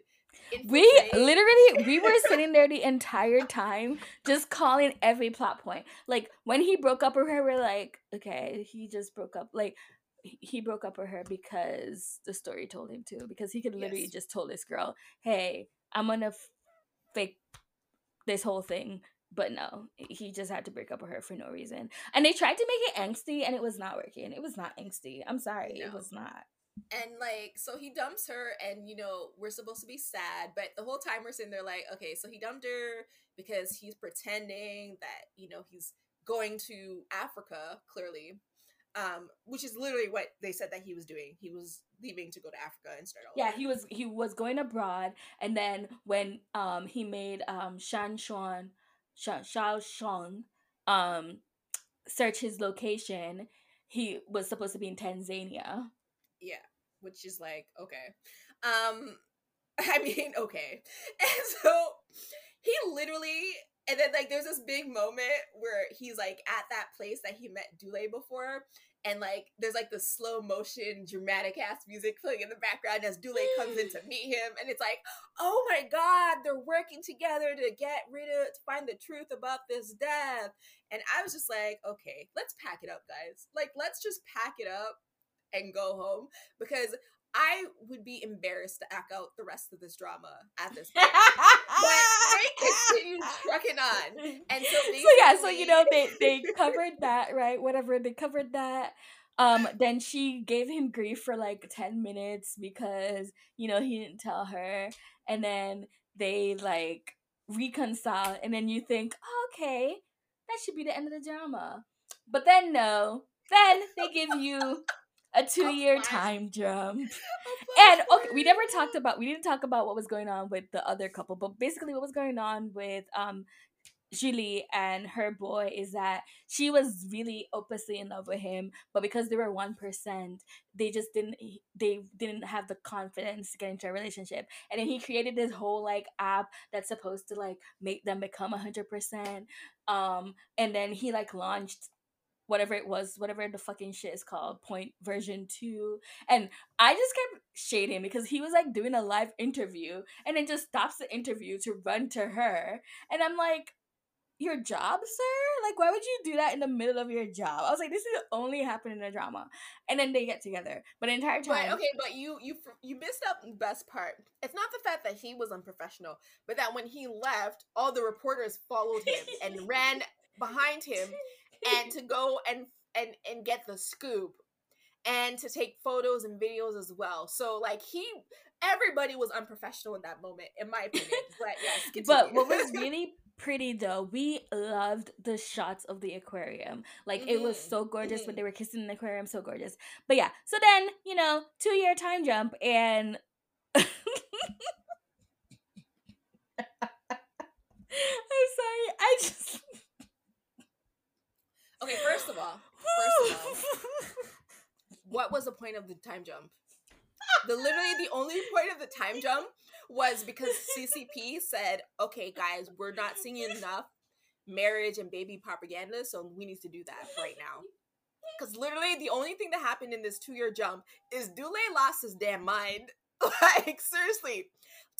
Infiltrate. We literally we were sitting there the entire time just calling every plot point. Like when he broke up with her, we're like, okay, he just broke up. Like he broke up with her because the story told him to. Because he could literally yes. just told this girl, "Hey, I'm gonna fake this whole thing but no, he just had to break up with her for no reason. And they tried to make it angsty and it was not working. It was not angsty. I'm sorry, no. it was not. And like, so he dumps her, and you know, we're supposed to be sad, but the whole time we're sitting there like, okay, so he dumped her because he's pretending that, you know, he's going to Africa, clearly. Um, which is literally what they said that he was doing. He was leaving to go to Africa and start all Yeah, he was he was going abroad and then when um he made um Shan Xuan Xiao Shang um, search his location, he was supposed to be in Tanzania. Yeah, which is like okay. Um, I mean, okay, and so he literally and then like there's this big moment where he's like at that place that he met Du Lei before, and like there's like the slow motion dramatic ass music playing in the background as Du Lei comes in to meet him and it's like oh my god they're working together to get rid of to find the truth about this death. And I was just like okay let's pack it up guys. Like let's just pack it up and go home. Because I would be embarrassed to act out the rest of this drama at this point. but they continued trucking on. And so, so yeah, so you know, they they covered that, right? Whatever, they covered that. Um, then she gave him grief for like 10 minutes because, you know, he didn't tell her. And then they like reconcile. And then you think, oh, okay, that should be the end of the drama. But then no. Then they give you a two year time jump. And okay, we never talked about we didn't talk about what was going on with the other couple, but basically what was going on with um Julie and her boy is that she was really opusly in love with him, but because they were one percent, they just didn't they didn't have the confidence to get into a relationship. And then he created this whole like app that's supposed to like make them become a hundred percent. Um, and then he like launched whatever it was, whatever the fucking shit is called, point version two. And I just kept shading because he was like doing a live interview and then just stops the interview to run to her. And I'm like, your job, sir? Like, why would you do that in the middle of your job? I was like, this is only happening in a drama, and then they get together. But the entire time, right, okay, but you you you missed out the best part. It's not the fact that he was unprofessional, but that when he left, all the reporters followed him and ran behind him, and to go and and and get the scoop, and to take photos and videos as well. So like he everybody was unprofessional in that moment, in my opinion. But yes, but what was really pretty though. We loved the shots of the aquarium. Like mm-hmm. it was mm-hmm. so gorgeous mm-hmm. when they were kissing in the aquarium, so gorgeous. But yeah, so then, you know, two year time jump and I'm sorry, I just Okay, first of all, first of all, what was the point of the time jump? The literally the only point of the time jump was because CCP said, okay, guys, we're not seeing enough marriage and baby propaganda, so we need to do that right now. Because literally, the only thing that happened in this two year jump is Du Lei lost his damn mind. like, seriously,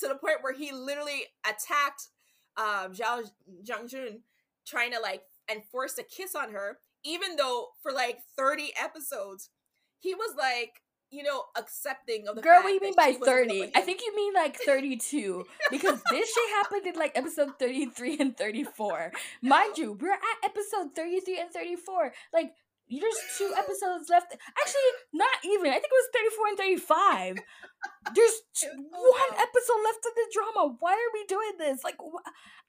to the point where he literally attacked um, Zhao Zhangjun, trying to like and forced a kiss on her, even though for like 30 episodes, he was like, you know, accepting of the girl. What do you mean by thirty? I think you mean like thirty-two because this shit happened in like episode thirty-three and thirty-four. Mind you, we're at episode thirty-three and thirty-four. Like there's two episodes left. Actually, not even. I think it was 34 and 35. There's one episode left of the drama. Why are we doing this? Like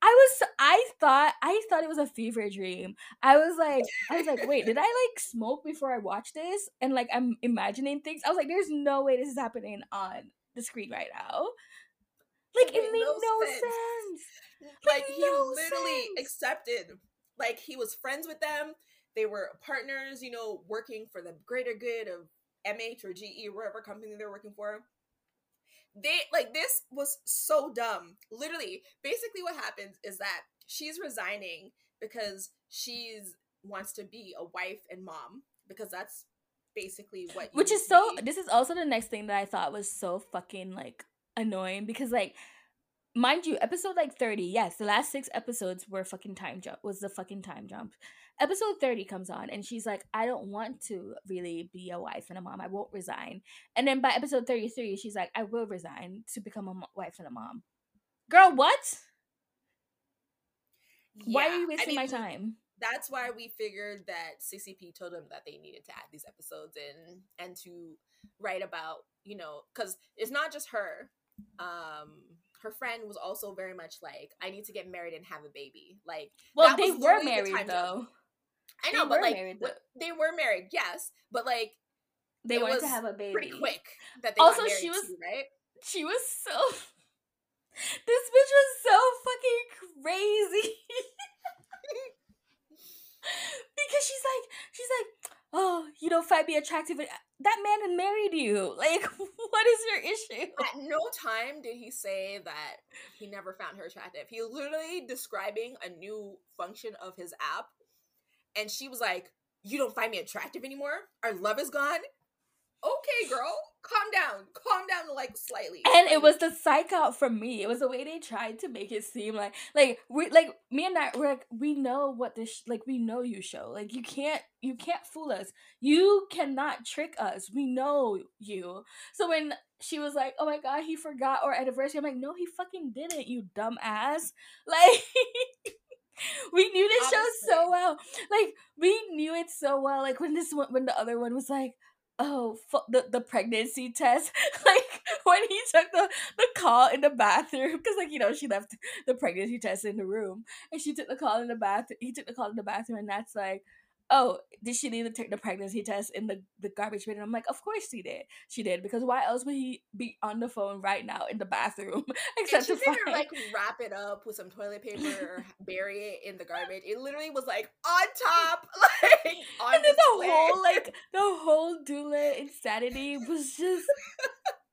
I was I thought I thought it was a fever dream. I was like I was like, "Wait, did I like smoke before I watched this?" And like I'm imagining things. I was like, "There's no way this is happening on the screen right now." Like it, it made no, no sense. sense. Like, like he no literally sense. accepted like he was friends with them they were partners, you know, working for the greater good of MH or GE, or whatever company they're working for. They like this was so dumb. Literally, basically what happens is that she's resigning because she's wants to be a wife and mom because that's basically what Which is so this is also the next thing that I thought was so fucking like annoying because like mind you, episode like 30, yes, the last six episodes were fucking time jump was the fucking time jump episode 30 comes on and she's like i don't want to really be a wife and a mom i won't resign and then by episode 33 she's like i will resign to become a wife and a mom girl what yeah, why are you wasting I mean, my time that's why we figured that ccp told them that they needed to add these episodes in and to write about you know because it's not just her um her friend was also very much like, I need to get married and have a baby. Like, well, they were married the though. I know, but like married, they were married, yes, but like they wanted to have a baby pretty quick. That they also she was too, right. She was so. this bitch was so fucking crazy. because she's like, she's like, oh, you don't find me attractive. Uh, that man married you. Like, what is your issue? At no time did he say that he never found her attractive. He literally describing a new function of his app and she was like, You don't find me attractive anymore? Our love is gone? Okay, girl, calm down. Calm down like slightly. And it was the psych out from me. It was the way they tried to make it seem like like we like me and I we're like we know what this like we know you show. Like you can't you can't fool us. You cannot trick us. We know you. So when she was like, "Oh my god, he forgot our anniversary." I'm like, "No, he fucking didn't, you dumbass." Like we knew this Honestly. show so well. Like we knew it so well. Like when this one, when the other one was like, oh, the the pregnancy test. like when he took the the call in the bathroom, because like you know she left the pregnancy test in the room, and she took the call in the bathroom. He took the call in the bathroom, and that's like oh, did she need to take the pregnancy test in the, the garbage bin? And I'm like, of course she did. She did because why else would he be on the phone right now in the bathroom? Except she to find... like wrap it up with some toilet paper or bury it in the garbage. It literally was like on top, like on and then the whole like the whole Du Lei insanity was just.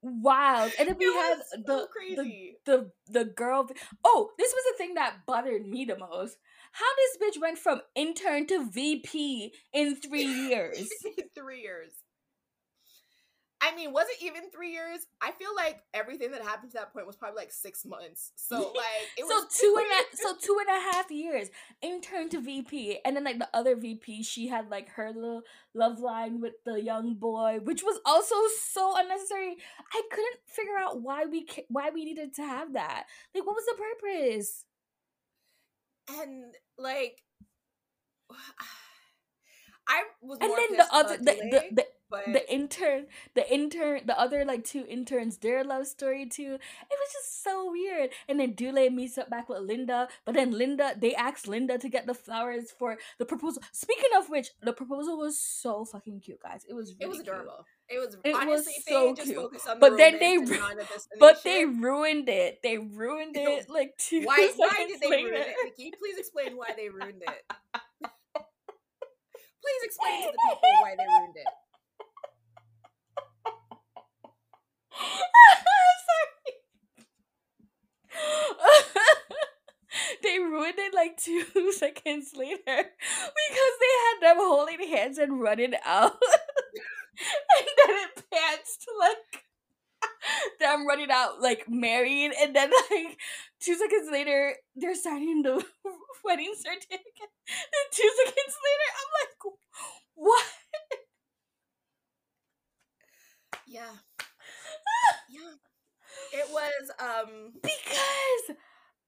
wild. And then we had so the, the, the the girl. Oh, this was the thing that buttered me the most how this bitch went from intern to VP in three years? three years. I mean, was it even three years? I feel like everything that happened to that point was probably like six months. So like it so was two and a, so two and a half years intern to VP, and then like the other VP, she had like her little love line with the young boy, which was also so unnecessary. I couldn't figure out why we why we needed to have that. Like, what was the purpose? and like I was and then the other the, the, the, but... the intern the intern the other like two interns their love story too it was just so weird and then Du Lei meets up back with Linda but then Linda they asked Linda to get the flowers for the proposal speaking of which the proposal was so fucking cute guys it was really it was adorable cute. It was it honestly was so cute. but then they but they ruined it. They ruined it like two. Why? Why did they later. ruin it? Can you please explain why they ruined it? please explain to the people why they ruined it. they ruined it like two seconds later because they had them holding hands and running out. and then it pans to like them running out like married and then like two seconds later they're signing the wedding certificate. And two seconds later i'm like what? Yeah. Yeah. It was um because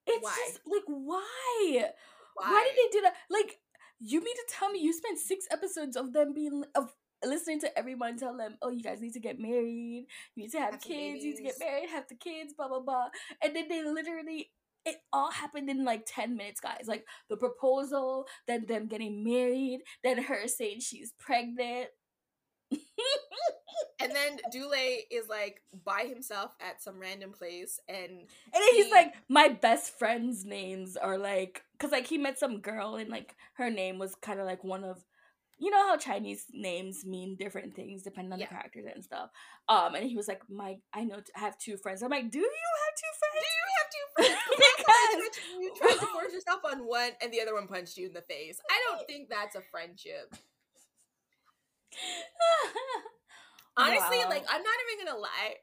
it's why? just like why? why why? did they do that? Like you mean to tell me you spent six episodes of them being of listening to everyone tell them, oh, you guys need to get married, you need to have, have kids, you need to get married, have the kids, blah blah blah, and then they literally. It all happened in like 10 minutes, guys. Like the proposal, then them getting married, then her saying she's pregnant. and then Du Lei is like by himself at some random place and And then he... he's like, My best friend's names are like cause like he met some girl and like her name was kind of like one of you know how Chinese names mean different things depending on yeah. the characters and stuff. Um, and he was like, "My, I know, I have two friends." I'm like, "Do you have two friends? Do you have two friends?" because you tried to force yourself on one, and the other one punched you in the face. I don't think that's a friendship. Honestly, wow. like I'm not even gonna lie.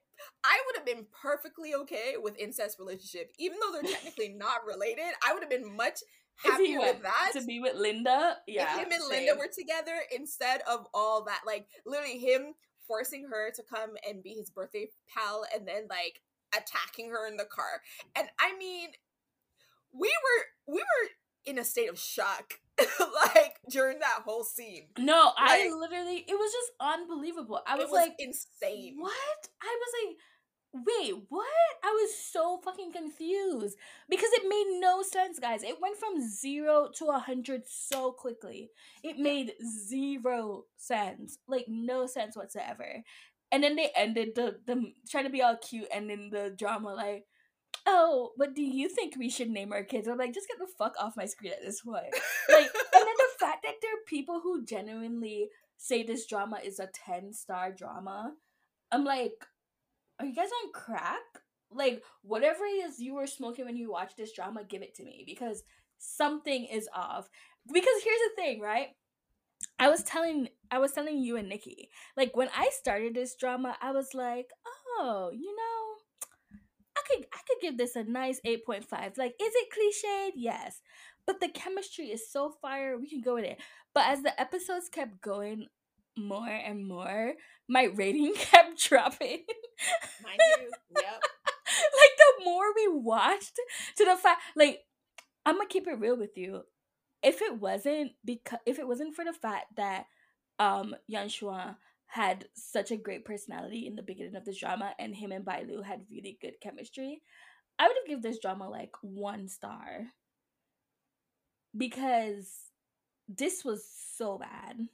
I would have been perfectly okay with incest relationship, even though they're technically not related. I would have been much happy with that to be with Linda. Yeah, if him and same. Linda were together instead of all that, like literally him forcing her to come and be his birthday pal, and then like attacking her in the car. And I mean, we were we were in a state of shock like during that whole scene. No, like, I literally it was just unbelievable. I was, was like insane. What? I was like wait, what? I was so fucking confused because it made no sense, guys. It went from zero to a hundred so quickly. It made zero sense, like no sense whatsoever. And then they ended the the trying to be all cute, and then the drama like, oh, what do you think we should name our kids? I'm like, just get the fuck off my screen at this point. Like, and then the fact that there are people who genuinely say this drama is a ten star drama. I'm like, are you guys on crack? Like, whatever it is you were smoking when you watched this drama, give it to me because something is off. Because here's the thing, right? I was telling I was telling you and Nicki, like when I started this drama, I was like, oh, you know, I could I could give this a nice 8.5. Like, is it cliched? Yes. But the chemistry is so fire, we can go with it. But as the episodes kept going more and more, my rating kept dropping. Mine too. Yep. like the more we watched, to the fact, like I'm gonna keep it real with you. If it wasn't because if it wasn't for the fact that um Yan Shuang had such a great personality in the beginning of this drama and him and Bai Lu had really good chemistry, I would have given this drama like one star. Because this was so bad.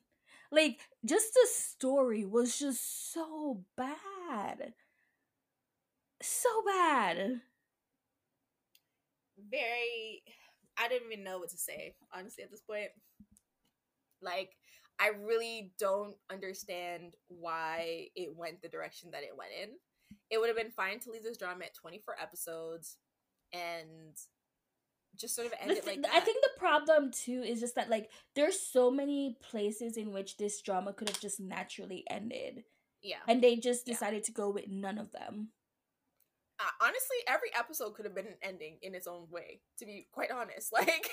Like just the story was just so bad. So bad. Very I didn't even know what to say, honestly, at this point. Like, I really don't understand why it went the direction that it went in. It would have been fine to leave this drama at 24 episodes and just sort of end it like that. I think the problem too is just that like there's so many places in which this drama could have just naturally ended. Yeah. And they just decided yeah. to go with none of them. Uh, honestly, every episode could have been an ending in its own way. To be quite honest, like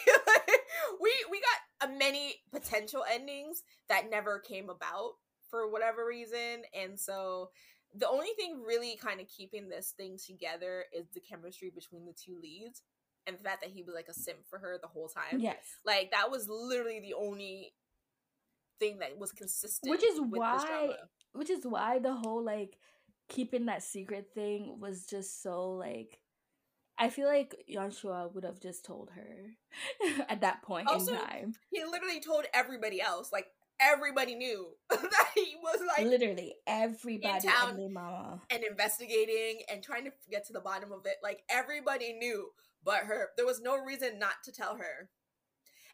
we we got a many potential endings that never came about for whatever reason, and so the only thing really kind of keeping this thing together is the chemistry between the two leads and the fact that he was like a simp for her the whole time. Yes. Like that was literally the only thing that was consistent. Which is why which is why the whole like keeping that secret thing was just so like I feel like Yan Shuang would have just told her at that point also, in time. He literally told everybody else. Like everybody knew that he was like literally everybody in town and investigating and trying to get to the bottom of it. Like everybody knew but her. There was no reason not to tell her.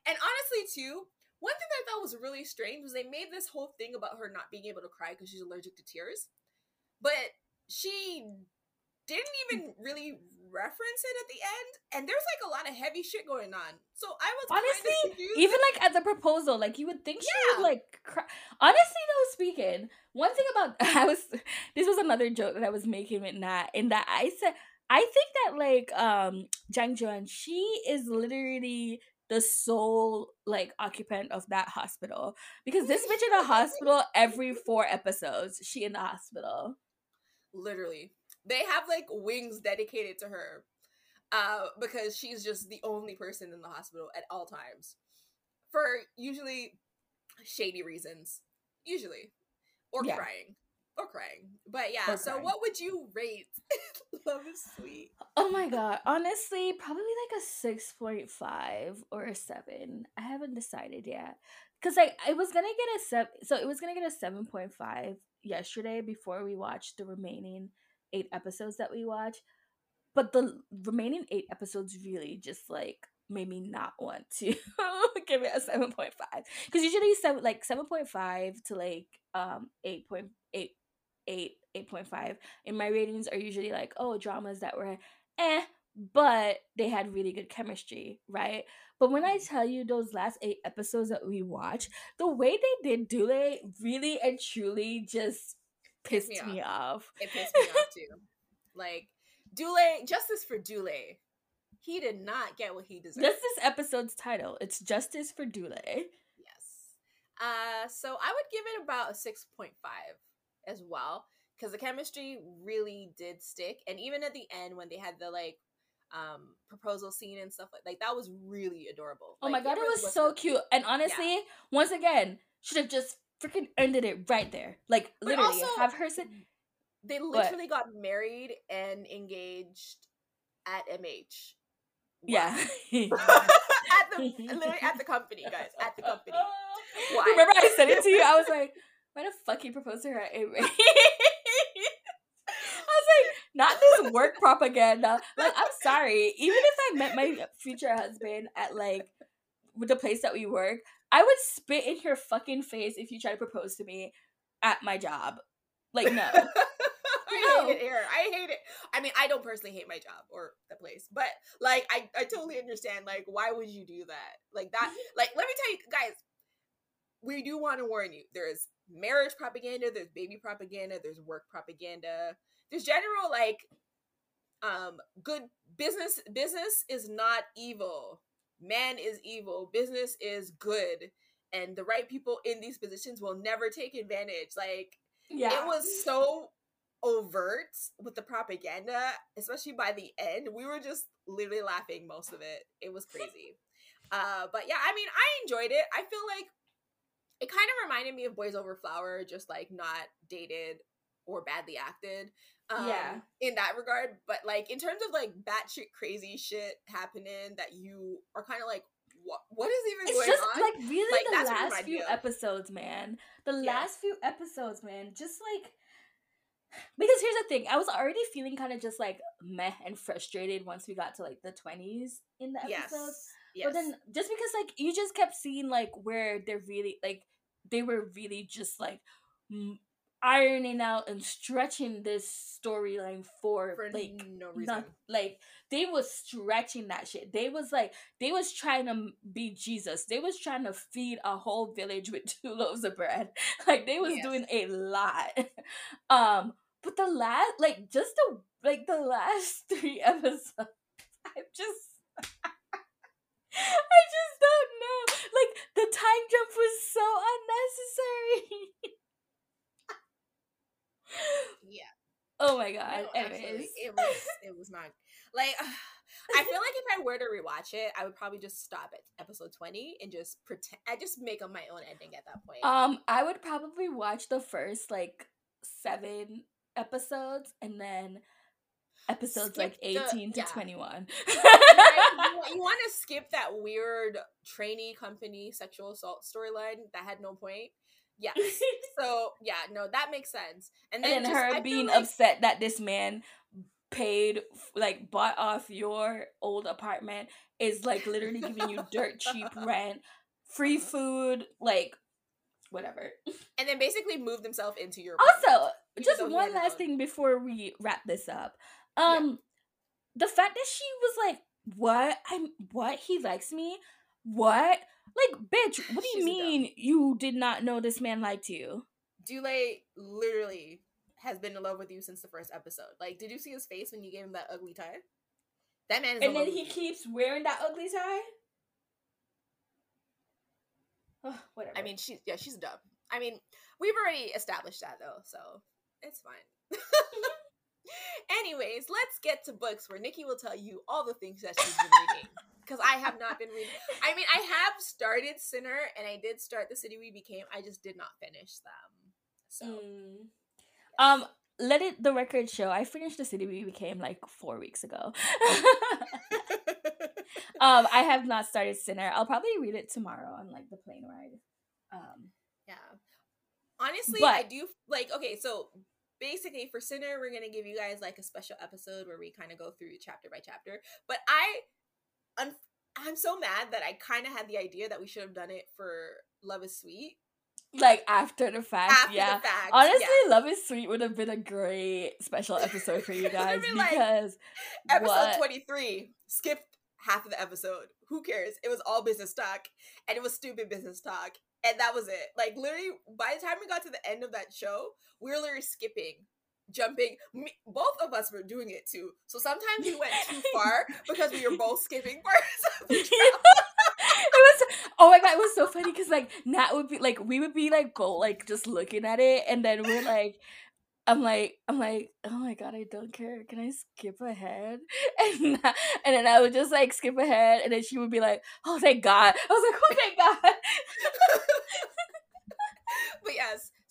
And honestly, too, one thing that I thought was really strange was they made this whole thing about her not being able to cry because she's allergic to tears. But she didn't even mm. really reference it at the end and there's like a lot of heavy shit going on so i was honestly even like at the proposal like you would think she yeah. would like cry. honestly though speaking one thing about i was this was another joke that i was making with nat in that i said I think that like um Jiang Jun, she is literally the sole like occupant of that hospital because this bitch in a hospital every four episodes. She in the hospital. Literally, they have like wings dedicated to her, uh, because she's just the only person in the hospital at all times, for usually shady reasons, usually, or yeah. crying or crying. But yeah, or so crying. what would you rate Love is Sweet? Oh my god, honestly, probably like a 6.5 or a 7. I haven't decided yet. Cuz like I was going to get a 7 so it was going to get a 7.5 yesterday before we watched the remaining 8 episodes that we watched. But the remaining 8 episodes really just like made me not want to give it a 7.5 because usually seven like 7.5 to like um 8.8 8 8.5 and my ratings are usually like oh dramas that were eh but they had really good chemistry right? But when i tell you those last eight episodes that we watched the way they did Du Lei really and truly just pissed me, me off. off. it pissed me off too. Like Du Lei justice for Du Lei. He did not get what he deserved. that's this episode's title. It's justice for Du Lei. Yes. Uh so i would give it about a 6.5 as well because the chemistry really did stick. And even at the end when they had the like um proposal scene and stuff like like that was really adorable. Oh like, my god it was, was so cute. and honestly yeah. once again should have just freaking ended it right there. Like but literally also, have her say they literally what? got married and engaged at mh yeah. At the literally at the company guys. At the company. Why? remember i said it to you? I was like why the fuck he proposed to her at I was like, not this work propaganda. Like, I'm sorry. Even if I met my future husband at like with the place that we work, I would spit in your fucking face if you try to propose to me at my job. Like, no. I hate it here. I hate it. I mean, I don't personally hate my job or the place, but like, I, I totally understand. Like, why would you do that? Like that. Mm-hmm. Like, let me tell you, guys. We do want to warn you. There is marriage propaganda, there's baby propaganda, there's work propaganda. There's general like um good business business is not evil. Man is evil, business is good. And the right people in these positions will never take advantage. Like yeah. it was so overt with the propaganda, especially by the end. We were just literally laughing most of it. It was crazy. uh, but yeah, I mean, I enjoyed it. I feel like it kind of reminded me of Boys Over Flower, just like not dated or badly acted. Um, yeah. In that regard, but like in terms of like batshit crazy shit happening that you are kind of like, what what is even it's going just, on? Like really, like, the last few episodes, man. The yeah. last few episodes, man. Just like because here's the thing, I was already feeling kind of just like meh and frustrated once we got to like the twenties in the episodes. Yes. Yes. But then just because like you just kept seeing like where they're really like they were really just like m- ironing out and stretching this storyline for, for like no reason. Not, like they was stretching that shit. They was like they was trying to be Jesus. They was trying to feed a whole village with two loaves of bread. Like they was yes. doing a lot. um, but the last like just the like the last three episodes, I'm just. I just don't know. Like the time jump was so unnecessary. yeah. Oh my god. No, Anyways, it was it was not like I feel like if I were to rewatch it, I would probably just stop at episode 20 and just pretend I just make up my own ending at that point. Um I would probably watch the first like 7 episodes and then episodes skip like 18 the, to yeah. 21 right, you, want to skip that weird trainee company sexual assault storyline that had no point Yes. so yeah, no, that makes sense. And then, and then just, her being like... upset that this man paid like bought off your old apartment is like literally giving you dirt cheap rent, free food, like whatever. And then basically moved himself into your apartment, Also, just one last thing before we wrap this up. Um yeah. the fact that she was like, What? I'm what? He likes me? What? Like, bitch, what do you mean you did not know this man liked you? Du Lei literally has been in love with you since the first episode. Like, did you see his face when you gave him that ugly tie? That man is. And then he keeps wearing that ugly tie? Oh, whatever. I mean, she's yeah, she's a dumb. I mean, we've already established that though, so it's fine. Anyways, let's get to books where Nicki will tell you all the things that she's been reading because I have not been reading. I mean, I have started Sinner and I did start The City We Became. I just did not finish them. So, mm. um, let it the record show. I finished The City We Became like four weeks ago. um, I have not started Sinner. I'll probably read it tomorrow on like the plane ride. Um, yeah. Honestly, but, I do like. Okay, so basically for Sinner, we're gonna give you guys like a special episode where we kind of go through chapter by chapter. But I I'm I'm so mad that I kind of had the idea that we should have done it for Love is Sweet. Like after the fact, after yeah. The fact, Honestly, yeah. Love is Sweet would have been a great special episode for you guys because like, episode twenty three skipped half of the episode. Who cares? It was all business talk, and it was stupid business talk, and that was it. Like literally, by the time we got to the end of that show, we were literally skipping jumping. Me, both of us were doing it too. So sometimes we went too far because we were both skipping parts of the it was oh my god, it was so funny because like Nat would be like we would be like go like just looking at it and then we're like I'm like I'm like oh my god I don't care can I skip ahead and and then I would just like skip ahead and then she would be like oh thank God I was like oh thank God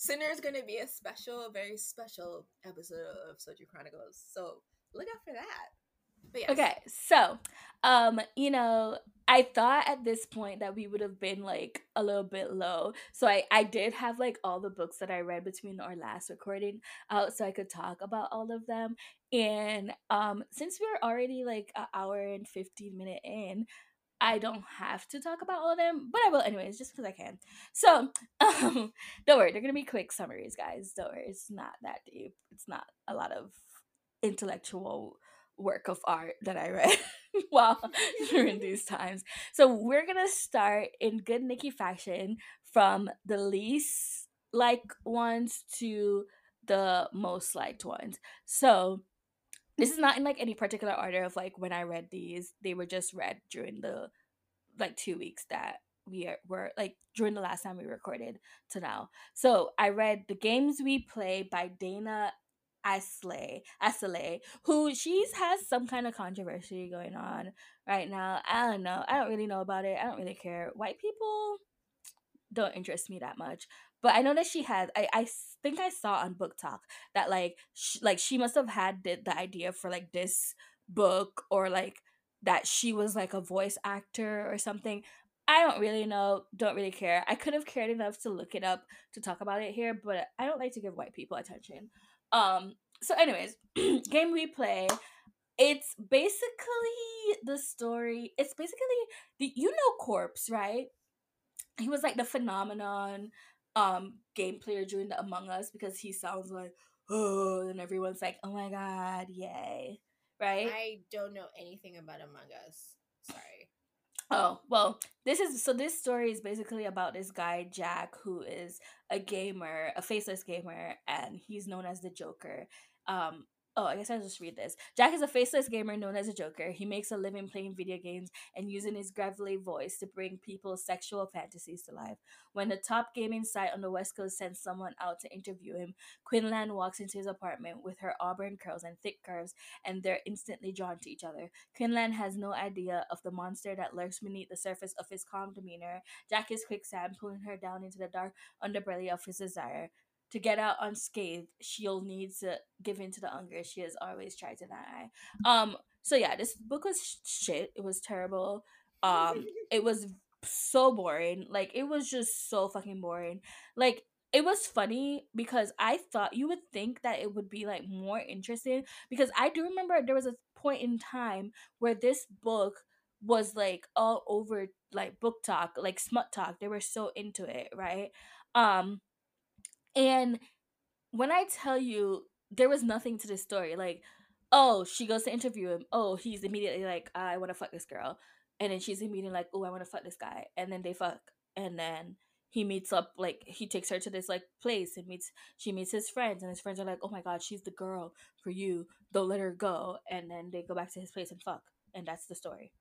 Sinner is going to be a special, very special episode of Soju Chronicles. So look out for that. Yes. Okay, so um, you know, I thought at this point that we would have been like a little bit low. So I I did have like all the books that I read between our last recording out so I could talk about all of them. And um since we're already like an hour and 15 minute in, I don't have to talk about all of them, but I will anyways, just because I can. So, um, don't worry, they're gonna be quick summaries, guys. Don't worry, it's not that deep. It's not a lot of intellectual work of art that I read while during these times. So we're gonna start in good Nicki fashion from the least like ones to the most liked ones. So this is mm-hmm. not in like any particular order of like when I read these. They were just read during the like two weeks that we are, were like during the last time we recorded to now. So I read The Games We Play by Dana Isaly, Isaly, who she's has some kind of controversy going on right now. I don't know. I don't really know about it. I don't really care. White people don't interest me that much. But I know that she has. I I think I saw on BookTok that like sh- like she must have had the, the idea for like this book or like that she was like a voice actor or something. I don't really know, don't really care. I could have cared enough to look it up to talk about it here, but I don't like to give white people attention. Um so anyways, game we play it's basically the story. It's basically the you know Corpse, right? He was like the phenomenon um game player during the Among Us because he sounds like oh and everyone's like, "Oh my god, yay." Right? I don't know anything about Among Us. Sorry. Oh, well, this is so this story is basically about this guy Jack who is a gamer, a faceless gamer and he's known as the Joker. Um Oh, I guess I'll just read this. Jack is a faceless gamer known as a Joker. He makes a living playing video games and using his gravelly voice to bring people's sexual fantasies to life. When the top gaming site on the West Coast sends someone out to interview him, Quinlan walks into his apartment with her auburn curls and thick curves, and they're instantly drawn to each other. Quinlan has no idea of the monster that lurks beneath the surface of his calm demeanor. Jack is quicksand, pulling her down into the dark underbelly of his desire to get out unscathed, she'll need to give in to the hunger she has always tried to deny. Um, so yeah, this book was shit. It was terrible. Um, it was so boring. Like it was just so fucking boring. Like it was funny because I thought you would think that it would be like more interesting because I do remember there was a point in time where this book was like all over like BookTok, like SmutTok. They were so into it, right? Um and when I tell you there was nothing to this story, like, oh, she goes to interview him. Oh, he's immediately like, I want to fuck this girl. And then she's immediately like, oh, I want to fuck this guy. And then they fuck. And then he meets up, like, he takes her to this, like, place and meets, she meets his friends. And his friends are like, oh my God, she's the girl for you. Don't let her go. And then they go back to his place and fuck. And that's the story.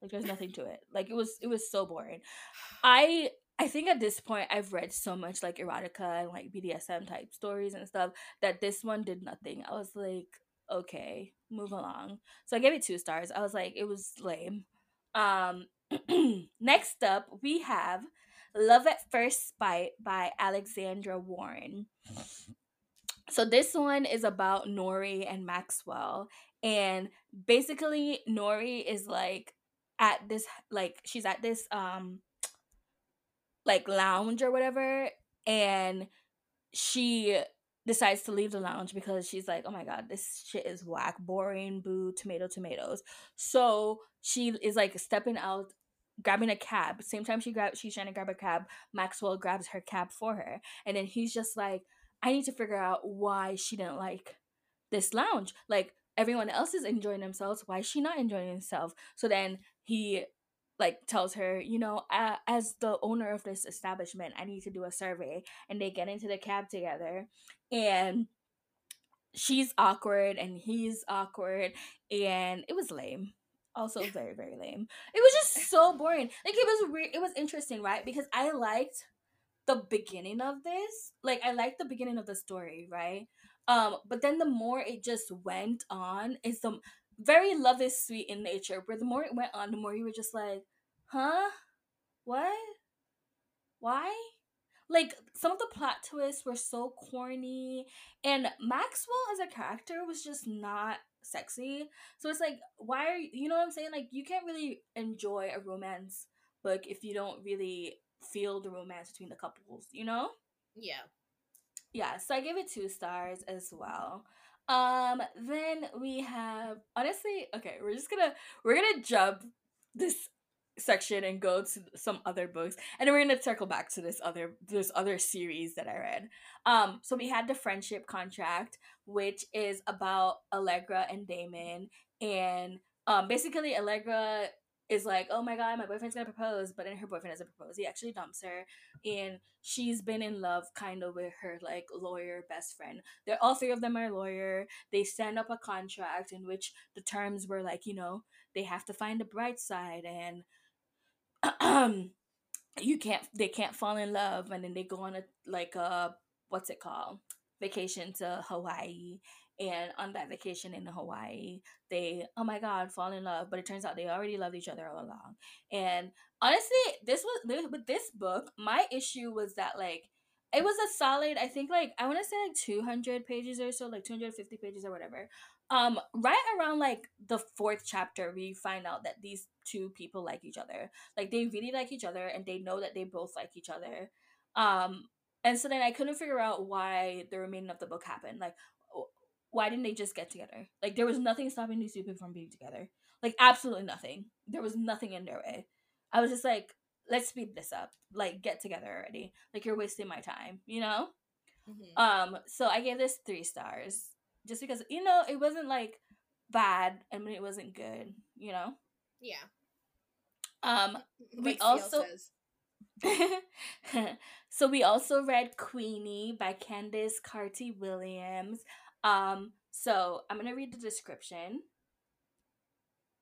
Like, there's nothing to it. Like, it was, it was so boring. I I think at this point I've read so much like erotica and like BDSM type stories and stuff that this one did nothing. I was like, okay, move along. So I gave it two stars. I was like, it was lame. Um next up we have Love at First Spite by Alexandra Warren. So this one is about Nori and Maxwell. And basically Nori is like at this like she's at this um like lounge or whatever and she decides to leave the lounge because she's like, oh my god, this shit is whack, boring, boo, tomato, tomatoes. So she is like stepping out, grabbing a cab. Same time she grabs, she's trying to grab a cab. Maxwell grabs her cab for her, and then he's just like, I need to figure out why she didn't like this lounge. Like everyone else is enjoying themselves, why is she not enjoying herself? So then he like tells her, you know, uh, as the owner of this establishment, I need to do a survey. And they get into the cab together, and she's awkward and he's awkward, and it was lame. Also, very very lame. It was just so boring. Like it was weird. It was interesting, right? Because I liked the beginning of this. Like I liked the beginning of the story, right? Um, but then the more it just went on, is the very love is sweet in nature, where the more it went on, the more you were just like, huh? What? Why? Like some of the plot twists were so corny, and Maxwell as a character was just not sexy. So it's like, why are you, you know what I'm saying? Like, you can't really enjoy a romance book if you don't really feel the romance between the couples, you know? Yeah. Yeah, so I gave it two stars as well. Um, then we have honestly, okay, we're just gonna we're gonna jump this section and go to some other books and we're gonna circle back to this other this other series that i read. Um so we had the friendship contract which is about allegra and damon and um basically allegra is like, oh my god, my boyfriend's gonna propose, but then her boyfriend doesn't propose. He actually dumps her, and she's been in love kind of with her like lawyer best friend. They're all three of them are lawyer. They stand up a contract in which the terms were like, you know, they have to find the bright side and you can't they can't fall in love and then they go on a like a what's it called vacation to Hawaii and on that vacation in Hawaii, they oh my god fall in love, but it turns out they already loved each other all along. And honestly, this was with this book, my issue was that like it was a solid i think like i want to say like 200 pages or so like 250 pages or whatever. Um right around like the fourth chapter we find out that these two people like each other. Like they really like each other and they know that they both like each other. Um and so then i couldn't figure out why the remaining of the book happened. Like why didn't they just get together? Like there was nothing stopping these two people from being together. Like absolutely nothing. There was nothing in their way. I was just like let's speed this up. Like get together already. Like you're wasting my time you know? Mm-hmm. um so i gave this three stars just because you know it wasn't like bad I mean it wasn't good you know? Yeah. Um we also so we also read queenie by candice carty williams um so i'm gonna read the description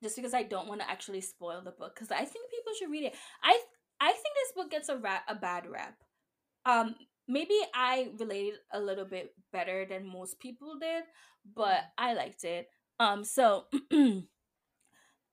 just because i don't want to actually spoil the book because i think people should read it i I think this book gets a rap, a bad rap. Um, maybe I related a little bit better than most people did, but mm. I liked it. Um, so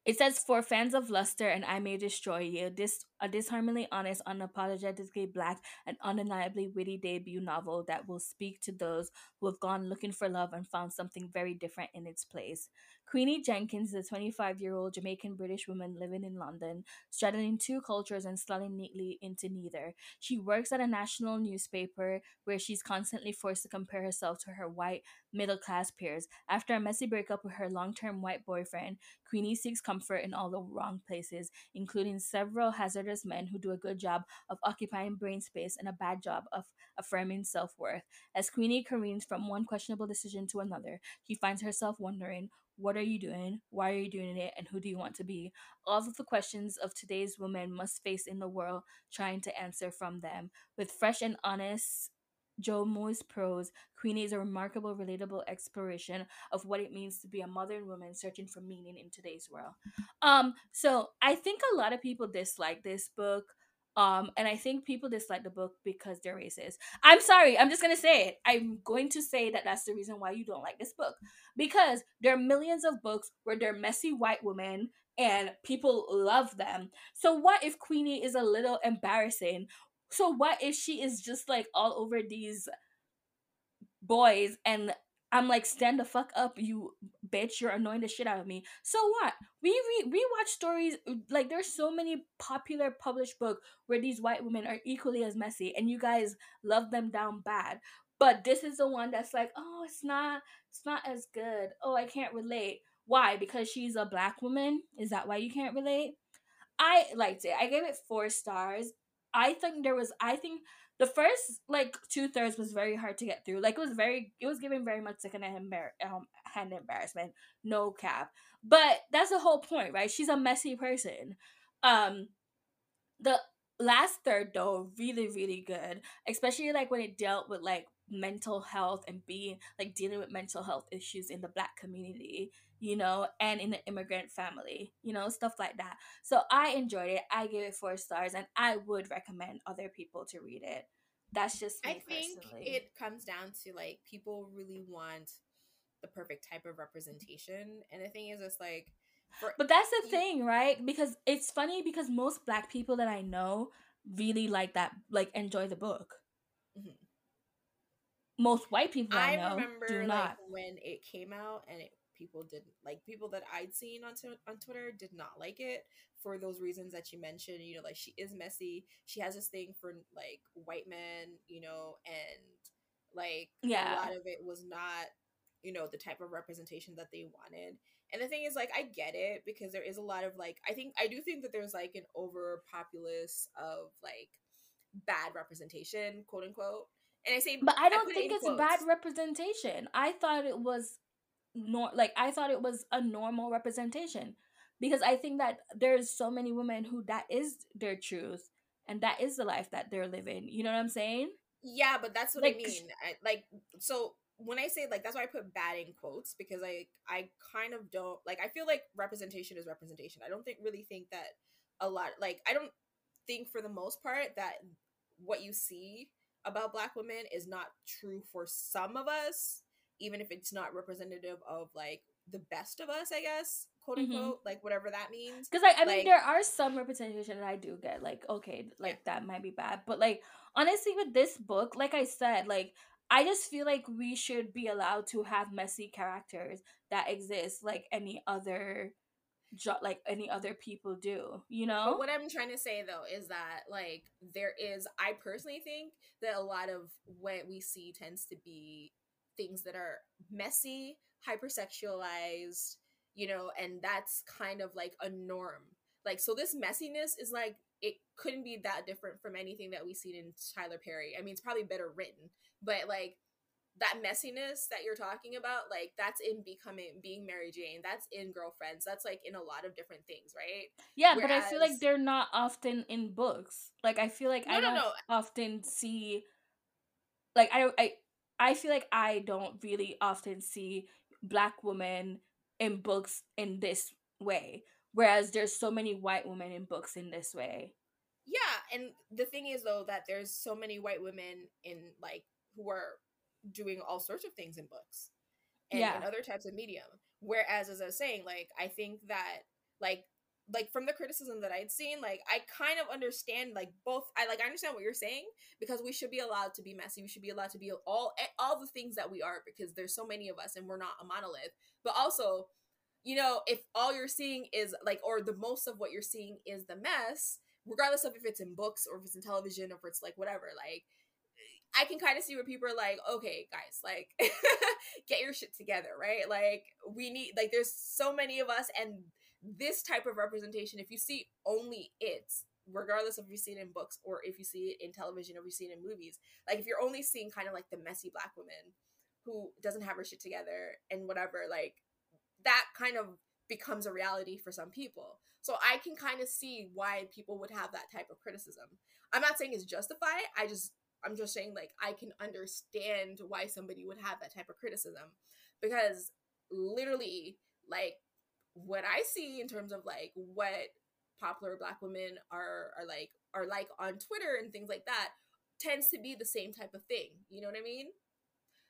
It says, For fans of Luster and I May Destroy You, this a disharmingly honest, unapologetically black, and undeniably witty debut novel that will speak to those who have gone looking for love and found something very different in its place. Queenie Jenkins is a 25 year old Jamaican British woman living in London, straddling two cultures and slotting neatly into neither. She works at a national newspaper where she's constantly forced to compare herself to her white, middle class peers. After a messy breakup with her long term white boyfriend, Queenie seeks comfort in all the wrong places, including several hazardous men who do a good job of occupying brain space and a bad job of affirming self worth. As Queenie careens from one questionable decision to another, she finds herself wondering what are you doing? Why are you doing it? And who do you want to be? All of the questions of today's women must face in the world trying to answer from them. With fresh and honest Joe Moyes' prose, Queenie is a remarkable, relatable exploration of what it means to be a modern woman searching for meaning in today's world. Um, so I think a lot of people dislike this book. Um, and I think people dislike the book because they're racist. I'm sorry, I'm just gonna say it. I'm going to say that that's the reason why you don't like this book because there are millions of books where they're messy white women and people love them. So what if Queenie is a little embarrassing so what if she is just like all over these boys and I'm like, stand the fuck up, you bitch! You're annoying the shit out of me. So what? We re- we watch stories uh, like there's so many popular published book where these white women are equally as messy, and you guys love them down bad. But this is the one that's like, oh, it's not, it's not as good. Oh, I can't relate. Why? Because she's a black woman. Is that why you can't relate? I liked it. I gave it four stars. I think there was I think the first like two thirds was very hard to get through. Like it was very it was giving very much second hand, embar- um, hand embarrassment, no cap. But that's the whole point, right? She's a messy person. Um the last third though really really good especially like when it dealt with like mental health and being like dealing with mental health issues in the black community you know, and in an immigrant family, you know, stuff like that. So I enjoyed it. I gave it four stars, and I would recommend other people to read it. That's just I think personally. it comes down to like people really want the perfect type of representation, and the thing is, it's like. For, but that's the thing, right? Because it's funny because most black people that I know really like that, like enjoy the book. Mm-hmm most white people I, I know remember do not. Like, when it came out and it people didn't like people that I'd seen on t- on Twitter did not like it for those reasons that you mentioned. You know, like she is messy. She has this thing for like white men. You know, and like yeah, a lot of it was not you know the type of representation that they wanted. And the thing is, like, I get it because there is a lot of like, I think I do think that there's like an overpopulace of like bad representation, quote unquote. And I say, but I don't I think it's quotes. bad representation. I thought it was nor like I thought it was a normal representation because I think that there's so many women who that is their truth and that is the life that they're living. You know what I'm saying? Yeah, but that's what like, I mean. I, like so when I say like that's why I put bad in quotes because I I kind of don't like I feel like representation is representation. I don't think really think that a lot like I don't think for the most part that what you see about black women is not true for some of us even if it's not representative of like the best of us, I guess, quote mm-hmm. unquote, mm-hmm. like whatever that means. Because like I like, mean, there are some representation that I do get, like okay, like yeah. that might be bad, but like honestly, with this book, like I said, like I just feel like we should be allowed to have messy characters that exist like any other jo- like any other people do, you know? But what I'm trying to say though is that like there is I personally think that a lot of what we see tends to be things that are messy, hypersexualized, you know, and that's kind of like a norm. Like so this messiness is like it couldn't be that different from anything that we see in Tyler Perry. I mean, it's probably better written, but like that messiness that you're talking about, like that's in becoming being Mary Jane. That's in girlfriends. That's like in a lot of different things, right? Yeah, Whereas, but I feel like they're not often in books. Like I feel like no, I don't no. often see like I don't I I feel like I don't really often see black women in books in this way. Whereas there's so many white women in books in this way. Yeah, and the thing is though that there's so many white women in like who are doing all sorts of things in books and yeah. in other types of medium. Whereas, as I was saying, like I think that like like from the criticism that I'd seen, like I kind of understand like both. I like I understand what you're saying because we should be allowed to be messy. We should be allowed to be all all the things that we are because there's so many of us and we're not a monolith. But also, you know, if all you're seeing is like, or the most of what you're seeing is the mess, regardless of if it's in books or if it's in television or if it's like whatever, like I can kind of see where people are like, okay, guys, like, get your shit together, right? Like, we need, like, there's so many of us, and this type of representation, if you see only it, regardless of if you see it in books or if you see it in television or you see it in movies, like, if you're only seeing kind of like the messy black woman who doesn't have her shit together and whatever, like, that kind of becomes a reality for some people. So I can kind of see why people would have that type of criticism. I'm not saying it's justified. I just I'm just saying like I can understand why somebody would have that type of criticism because literally like what I see in terms of like what popular black women are are like are like on Twitter and things like that tends to be the same type of thing. You know what I mean?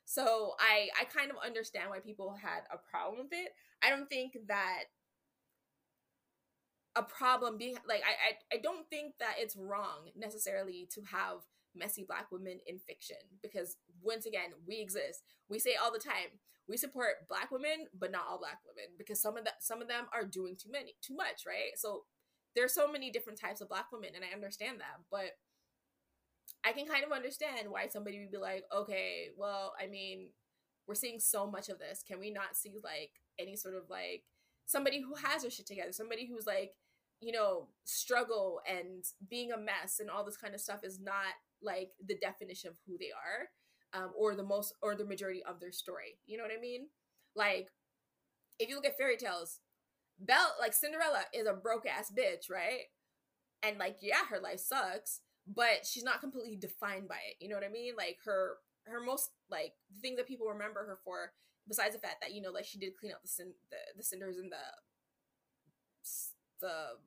So I I kind of understand why people had a problem with it. I don't think that a problem being like I, I I don't think that it's wrong necessarily to have messy black women in fiction because once again we exist we say all the time we support black women but not all black women because some of that some of them are doing too many too much right? So there's so many different types of black women and i understand that but i can kind of understand why somebody would be like okay well i mean we're seeing so much of this. Can we not see like any sort of like somebody who has her shit together somebody who's like you know struggle and being a mess and all this kind of stuff is not like the definition of who they are um, or the most or the majority of their story. You know what i mean? Like if you look at fairy tales belle like cinderella is a broke ass bitch right? And like yeah her life sucks but she's not completely defined by it. You know what i mean? Like her her most like the thing that people remember her for besides the fact that you know like she did clean up the the, the cinders in the the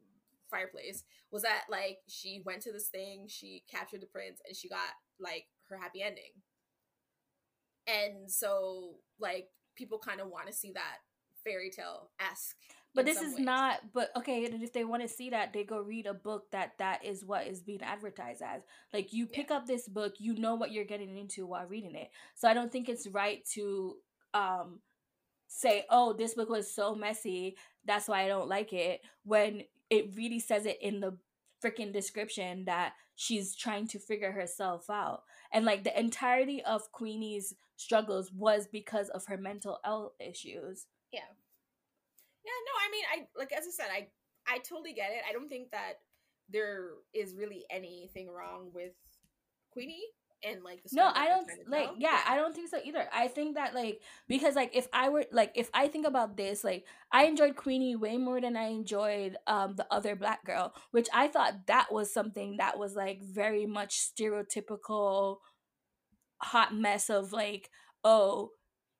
fireplace was that like she went to this thing, she captured the prince, and she got like her happy ending. And so like people kind of want to see that fairy tale esque. But this is ways. not. But okay, and if they want to see that, they go read a book that that is what is being advertised as. Like you pick yeah. up this book, you know what you're getting into while reading it. So I don't think it's right to um say, "Oh, this book was so messy, that's why I don't like it," when it really says it in the freaking description that she's trying to figure herself out. And like the entirety of Queenie's struggles was because of her mental health issues. Yeah. Yeah, no, I mean I like as I said, I I totally get it. I don't think that there is really anything wrong with Queenie and like no i don't like yeah, yeah, i don't think so either. I think that like because like if i were like if i think about this like i enjoyed queenie way more than i enjoyed um the other black girl which i thought that was something that was like very much stereotypical hot mess of like oh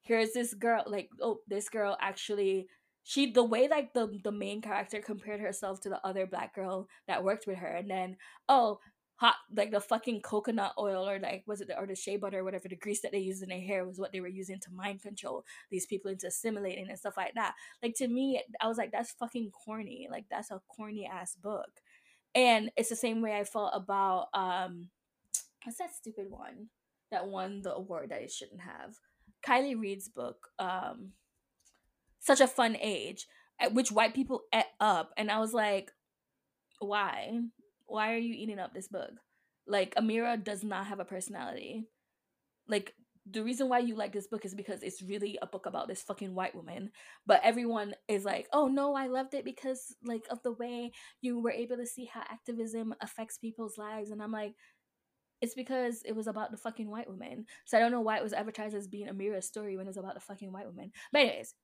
here's this girl like oh this girl actually she the way like the the main character compared herself to the other black girl that worked with her and then oh hot like the fucking coconut oil or like was it the or the shea butter or whatever the grease that they used in their hair was what they were using to mind control these people into assimilating and stuff like that. Like to me i was like that's fucking corny. Like that's a corny ass book. And it's the same way i felt about um what's that stupid one that won the award that it shouldn't have? Kiley Reid's book um such a fun age at which white people ate up and i was like why why are you eating up this book? Like Amira does not have a personality. Like the reason why you like this book is because it's really a book about this fucking white woman. But everyone is like, oh no, I loved it because like of the way you were able to see how activism affects people's lives. And I'm like, it's because it was about the fucking white woman. So I don't know why it was advertised as being Amira's story when it was about the fucking white woman. But anyways,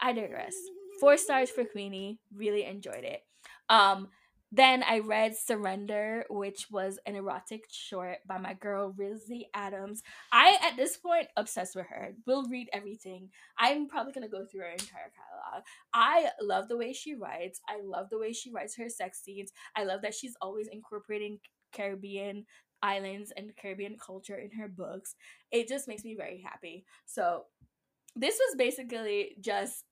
I digress. Four stars for Queenie. Really enjoyed it. Um, then I read Surrender, which was an erotic short by my girl Rizzy Adams. I at this point obsessed with her. Will read everything. I'm probably gonna go through her entire catalog. I love the way she writes. I love the way she writes her sex scenes. I love that she's always incorporating Caribbean islands and Caribbean culture in her books. It just makes me very happy. So this was basically just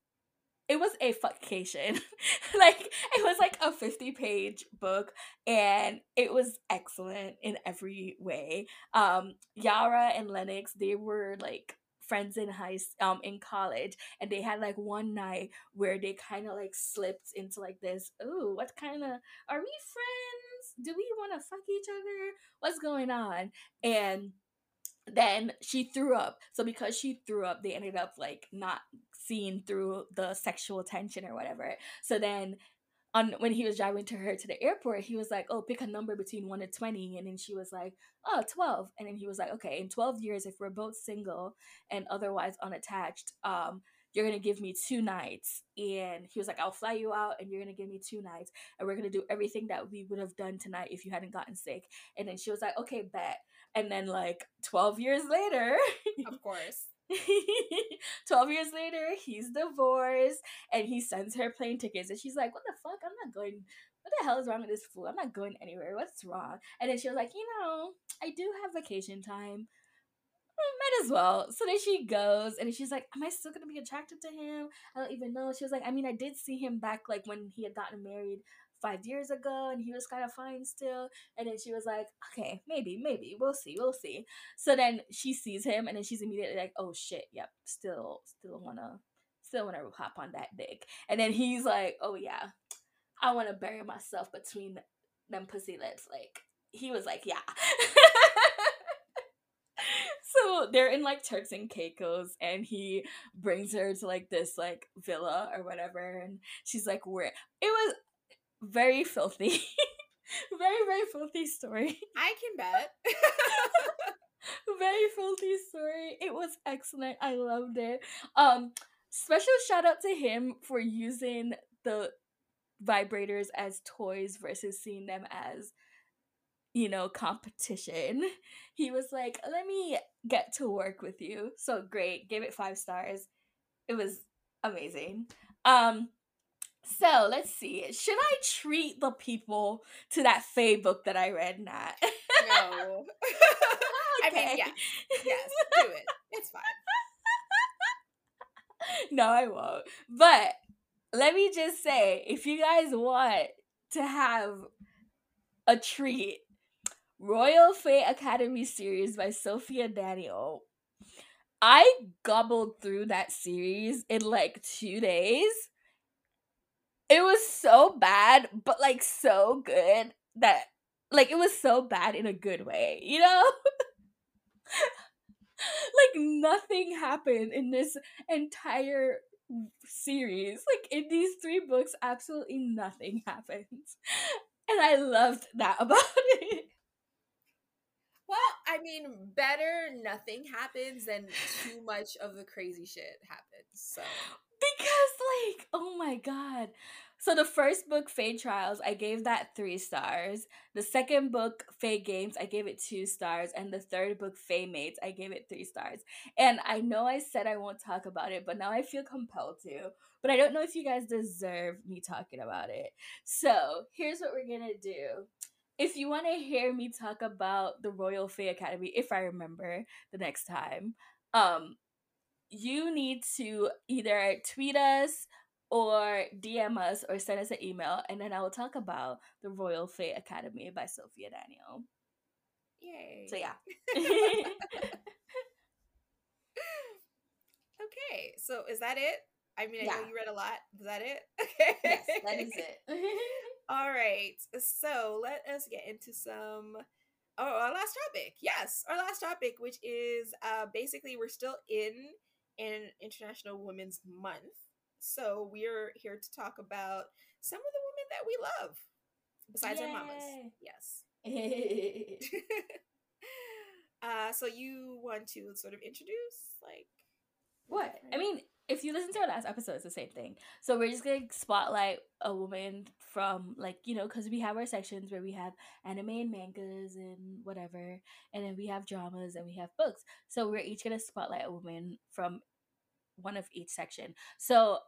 it was a fuckcation. like it was like a 50 page book and it was excellent in every way. Um Yara and Lennox, they were like friends in high um in college and they had like one night where they kind of like slipped into like this oh what kind of are we friends do we want to fuck each other what's going on and then she threw up so because she threw up they ended up like not seeing through the sexual tension or whatever. So then on when he was driving to her to the airport he was like oh pick a number between 1 and 20 and then she was like oh 12 and then he was like okay in 12 years if we're both single and otherwise unattached um you're gonna give me two nights. And he was like i'll fly you out and you're gonna give me two nights and we're gonna do everything that we would have done tonight if you hadn't gotten sick. And then she was like okay bet. And then like 12 years later of course 12 years later he's divorced and he sends her plane tickets and she's like what the fuck i'm not going what the hell is wrong with this fool i'm not going anywhere what's wrong and then she was like you know i do have vacation time mm, might as well. So then she goes and she's like, Am I still gonna be attracted to him? I don't even know. She was like, I mean, I did see him back like when he had gotten married five years ago and he was kind of fine still. And then she was like, okay, maybe, maybe, we'll see, we'll see. So then she sees him and then she's immediately like, oh shit, yep, still, still wanna, still wanna hop on that dick. And then he's like, oh yeah, I wanna bury myself between them pussy lips. Like, he was like, yeah. so they're in like Turks and Caicos, and he brings her to like this like villa or whatever, and she's like, "Where?" It was very filthy. very, very filthy story. I can bet. very filthy story. It was excellent. I loved it. Um, special shout out to him for using the vibrators as toys versus seeing them as you know competition he was like let me get to work with you so great gave it five stars it was amazing um so let's see. Should I treat the people to that Fae book that I read, Nat? No. I mean, yeah. Yes, do it. It's fine. no, I won't. But let me just say if you guys want to have a treat, Royal Fae Academy series by Sophia Daniel. I gobbled through that series in like two days it was so bad, but like so good that like it was so bad in a good way, you know? like nothing happened in this entire series. Like in these three books, absolutely nothing happens. And I loved that about it. Well, I mean, better nothing happens than too much of the crazy shit happens. So because like oh my god. So the first book fae trials i gave that three stars. The second book fae games i gave it two stars. And the third book fae mates i gave it three stars. And i know i said i won't talk about it but now i feel compelled to. But i don't know if you guys deserve me talking about it. So here's what we're gonna do. If you want to hear me talk about the Royal Fae Academy, if I remember the next time, um, you need to either tweet us or DM us or send us an email, and then I will talk about the Royal Fae Academy by Sophia Daniel. Yay! So yeah. okay, so is that it? I mean, I yeah. know you read a lot. Is that it? Okay. Yes, that is it. All right. So let us get into some. Oh, our last topic. Yes, our last topic, which is uh, basically we're still in an International Women's Month. So we're here to talk about some of the women that we love, besides Yay. our mamas. Yes. uh, so you want to sort of introduce, like, what? I mean, if you listen to our last episode, it's the same thing. So we're just gonna spotlight a woman from like you know because we have our sections where we have anime and mangas and whatever, and then we have dramas and we have books. So we're each gonna spotlight a woman from one of each section. So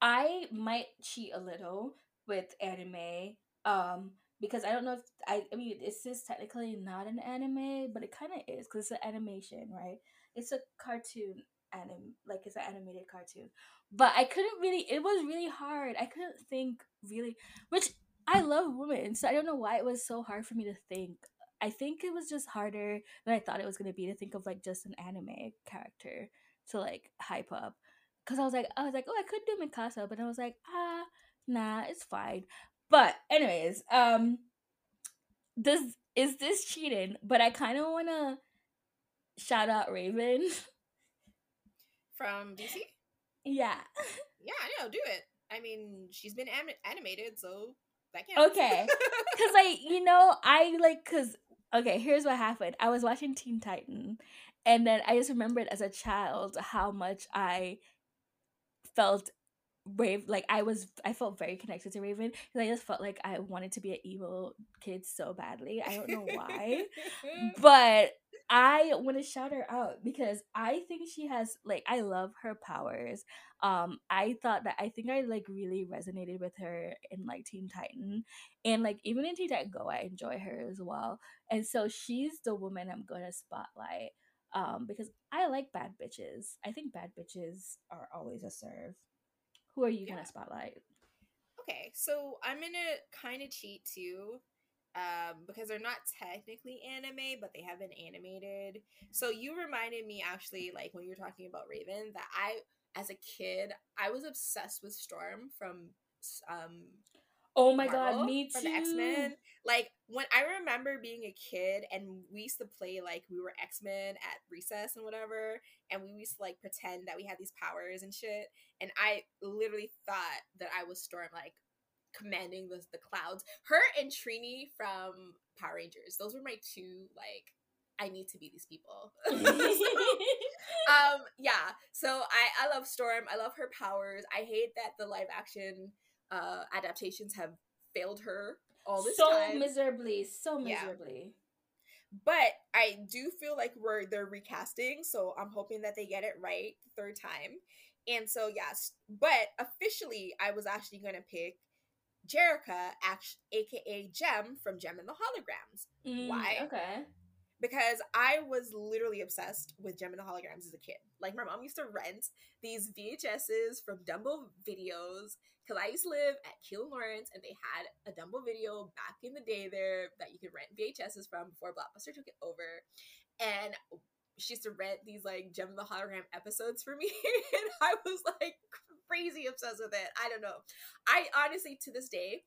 I might cheat a little with anime, um, because I don't know if I. I mean, this is technically not an anime, but it kind of is because it's an animation, right? It's a cartoon anim like it's an animated cartoon. But I couldn't really it was really hard. I couldn't think really which I love women, so I don't know why it was so hard for me to think. I think it was just harder than I thought it was gonna be to think of like just an anime character to like hype up. Cause I was like I was like, oh I could do Mikasa, but I was like, ah nah, it's fine. But anyways, um this is this cheating, but I kinda wanna shout out Raven from DC? Yeah. Yeah, I know. Do it. I mean, she's been anim- animated, so that counts. Okay. Because, like, you know, I like, because, okay, here's what happened. I was watching Teen Titan, and then I just remembered as a child how much I felt Brave, like I was, I felt very connected to Raven because I just felt like I wanted to be an evil kid so badly. I don't know why, but I want to shout her out because I think she has like I love her powers. Um, I thought that I think I like really resonated with her in like Teen Titan, and like even in Teen Titan Go, I enjoy her as well. And so she's the woman I'm gonna spotlight um because I like bad bitches. I think bad bitches are always a serve. Who are you yeah. gonna spotlight? Okay, so I'm gonna kind of cheat too, um, because they're not technically anime, but they have been animated. So you reminded me actually, like when you were talking about Raven, that I, as a kid, I was obsessed with Storm from um Oh my Marvel, god, me too. From X Men. Like when I remember being a kid and we used to play like we were X Men at recess and whatever, and we used to like pretend that we had these powers and shit. And I literally thought that I was Storm, like commanding the the clouds. Her and Trini from Power Rangers. Those were my two like I need to be these people. so, um, yeah. So I I love Storm. I love her powers. I hate that the live action uh, adaptations have failed her all this time. so time. miserably, so miserably. Yeah. But I do feel like we're they're recasting, so I'm hoping that they get it right the third time. And so yes, but officially I was actually gonna pick Jerrica, aka Jem from Jem and the Holograms. Mm, Why? Okay because I was literally obsessed with Jem and the Holograms as a kid. Like my mom used to rent these VHSs from Jumbo videos because I used to live at Keele Lawrence and they had a Jumbo video back in the day there that you could rent VHSs from before Blockbuster took it over. And she used to rent these like Jem and the Hologram episodes for me and I was like crazy obsessed with it. I don't know. I honestly to this day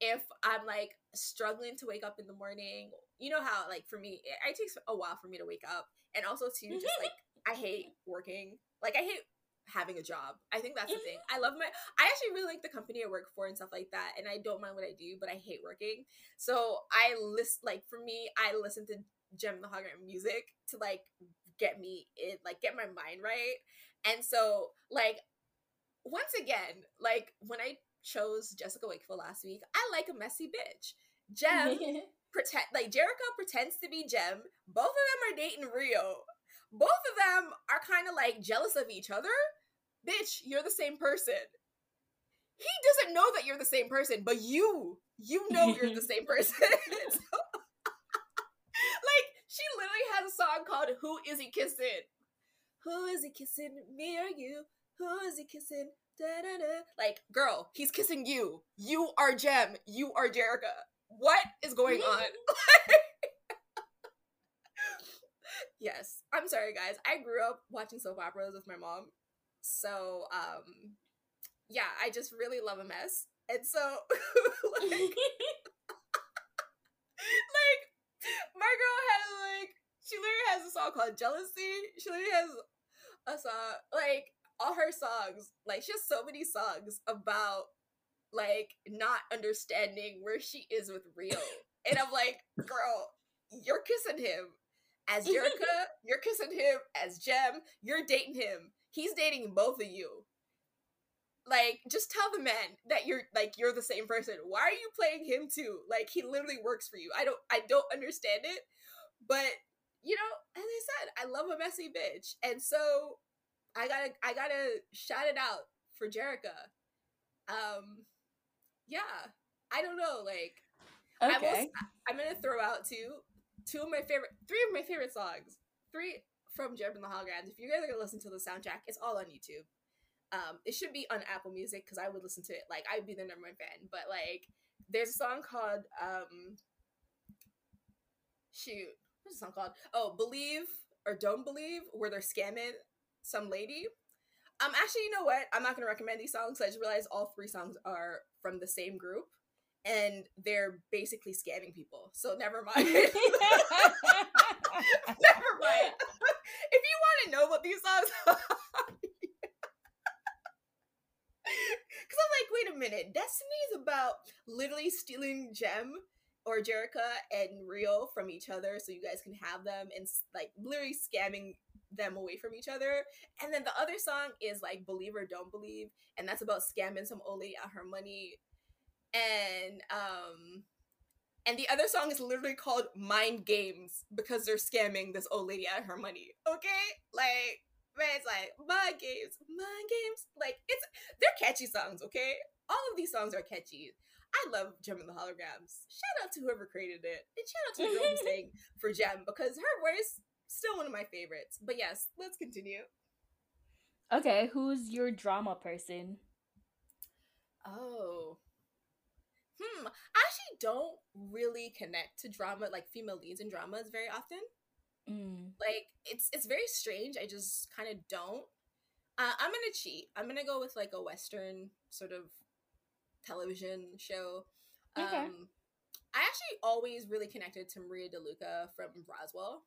if I'm like struggling to wake up in the morning, you know how like for me it, it takes a while for me to wake up, and also too just mm-hmm. like I hate working. Like I hate having a job. I think that's the thing. Mm-hmm. I love my I actually really like the company I work for and stuff like that and I don't mind what I do, but I hate working. So I list like for me, I listen to Jem the Hologram music to like get me in like get my mind right. And so like once again, like when I chose Jessica Wakefield last week. I like a messy bitch. Jem pretend like Jerrica pretends to be Jem. Both of them are dating Rio. Both of them are kind of like jealous of each other. Bitch, you're the same person. He doesn't know that you're the same person, but you, you know you're the same person. so, she literally has a song called Who Is He Kissing? Who is he kissing? Me or you? Who is he kissing? Da-da-da. Like, girl, he's kissing you. You are Jem. You are Jerrica. What is going on? yes. I'm sorry, guys. I grew up watching soap operas with my mom. So, um, yeah, I just really love a mess. And so, like, like, my girl has, like, she literally has a song called Jealousy. She has a song, like, all her songs, like, she has so many songs about, like, not understanding where she is with Rio. And I'm like, girl, you're kissing him as Jerrica, you're kissing him as Jem, you're dating him. He's dating both of you. Like, just tell the man that you're like you're the same person. Why are you playing him too? Like he literally works for you. I don't I don't understand it. But you know, as I said, I love a messy bitch. And so I gotta I gotta shout it out for Jerrica. Um yeah. I don't know, like okay. I am gonna throw out two two of my favorite three of my favorite songs. Three from and the Holograms. If you guys are gonna listen to the soundtrack, it's all on YouTube. Um, it should be on Apple Music because I would listen to it. Like I'd be the number one fan. But like, there's a song called um, shoot, what's the song called? Oh, believe or don't believe, where they're scamming some lady. Um, actually, you know what? I'm not gonna recommend these songs. I just realized all three songs are from the same group, and they're basically scamming people. So never mind. never mind. if you want to know what these songs are, because I'm like, wait a minute, Destiny is about literally stealing Jem or Jerrica and Rio from each other so you guys can have them and like literally scamming them away from each other. And then the other song is like Believe or Don't Believe, and that's about scamming some old lady out her money. And um and the other song is literally called Mind Games because they're scamming this old lady out of her money. Okay? Like man, it's like mind games, mind games. Like it's they're catchy songs, okay? All of these songs are catchy. I love Jem and the Holograms. Shout out to whoever created it. And shout out to the girl who sang for Jem because her voice still one of my favorites. But yes, let's continue. Okay, who's your drama person? Oh. Hmm. I actually don't really connect to drama, like female leads in dramas very often. Mm. Like it's it's very strange. I just kind of don't. Uh, I'm gonna cheat. I'm gonna go with like a Western sort of television show. Okay. Um, I actually always really connected to Maria DeLuca from Roswell.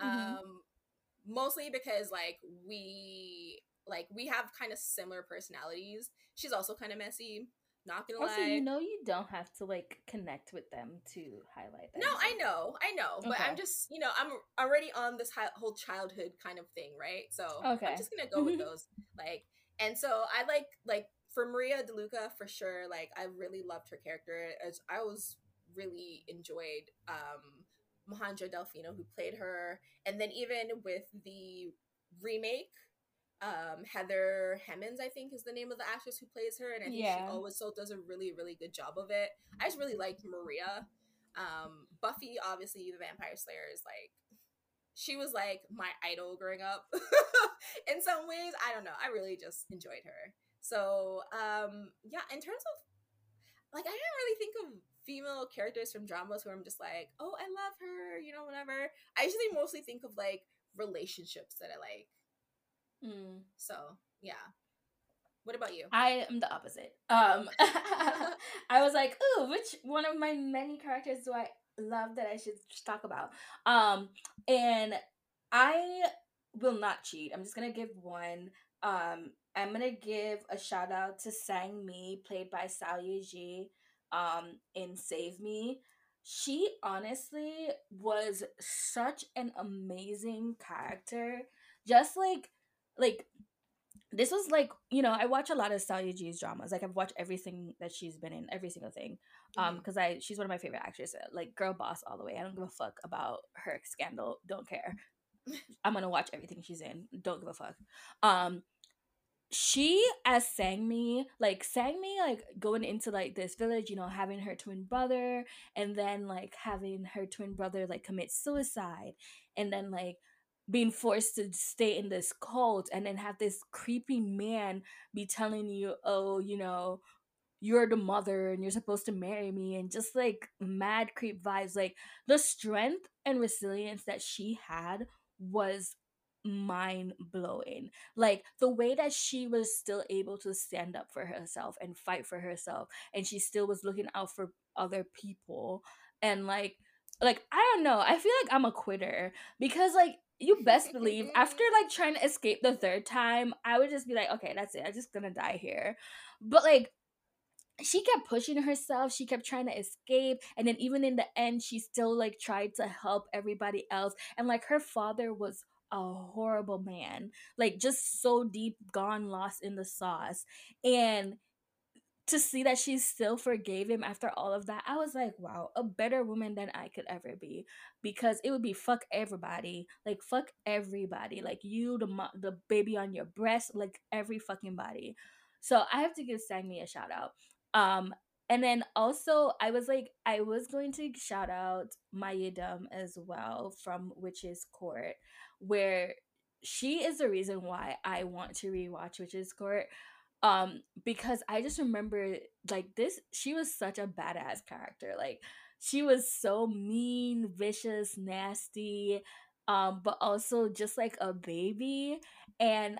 Mm-hmm. Um, mostly because like we like we have kind of similar personalities. She's also kind of messy. Not gonna also, lie. you know, you don't have to like connect with them to highlight them. No, I know, I know, but. I'm just, you know, I'm already on this whole childhood kind of thing, right? So okay. I'm just gonna go with those, like, and so I like, like, for Maria DeLuca for sure. Like, I really loved her character. As I was really enjoyed um Majandra Delfino who played her, and then even with the remake um Heather Hemmens, I think is the name of the actress who plays her, and I think yeah. she always so does a really, really good job of it. I just really liked Maria. Um Buffy, obviously the Vampire Slayer is like she was like my idol growing up. in some ways, I don't know. I really just enjoyed her. So um yeah, in terms of like I didn't really think of female characters from dramas where I'm just like, oh, I love her, you know, whatever. I usually mostly think of like relationships that I like Mm. So yeah. What about you? I am the opposite. Um, I was like, ooh, which one of my many characters do I love that I should talk about? Um, and I will not cheat. I'm just gonna give one. Um, I'm gonna give a shout out to Sang Mi, played by Seo Ye-ji, um, in Save Me. She honestly was such an amazing character. Just like like this was like you know I watch a lot of Seo Ye-ji's dramas. Like I've watched everything that she's been in, every single thing. Um, because mm-hmm. I she's one of my favorite actresses. Like girl boss all the way. I don't give a fuck about her scandal. Don't care. I'm gonna watch everything she's in. Don't give a fuck. Um, she as Sangmi, like Sangmi, like going into like this village, you know, having her twin brother, and then like having her twin brother like commit suicide, and then like being forced to stay in this cult, and then have this creepy man be telling you, oh, you know, you're the mother and you're supposed to marry me, and just like mad creep vibes, like the strength and resilience that she had was mind blowing. Like the way that she was still able to stand up for herself and fight for herself and she still was looking out for other people and like like I don't know. I feel like I'm a quitter because like you best believe after like trying to escape the third time, I would just be like, okay, that's it. I'm just gonna die here. But like she kept pushing herself she kept trying to escape and then even in the end she still like tried to help everybody else and like her father was a horrible man, like just so deep gone lost in the sauce. And to see that she still forgave him after all of that, I was like, wow, a better woman than I could ever be. Because it would be fuck everybody, like fuck everybody, like you, the the baby on your breast, like every fucking body. So I have to give Sangmi a shout out. Um, and then also I was like, I was going to shout out Ma Yi-deum as well from Witch's Court where she is the reason why I want to rewatch Witch's Court. Um, because I just remember like this, she was such a badass character. Like she was so mean, vicious, nasty, um, but also just like a baby. And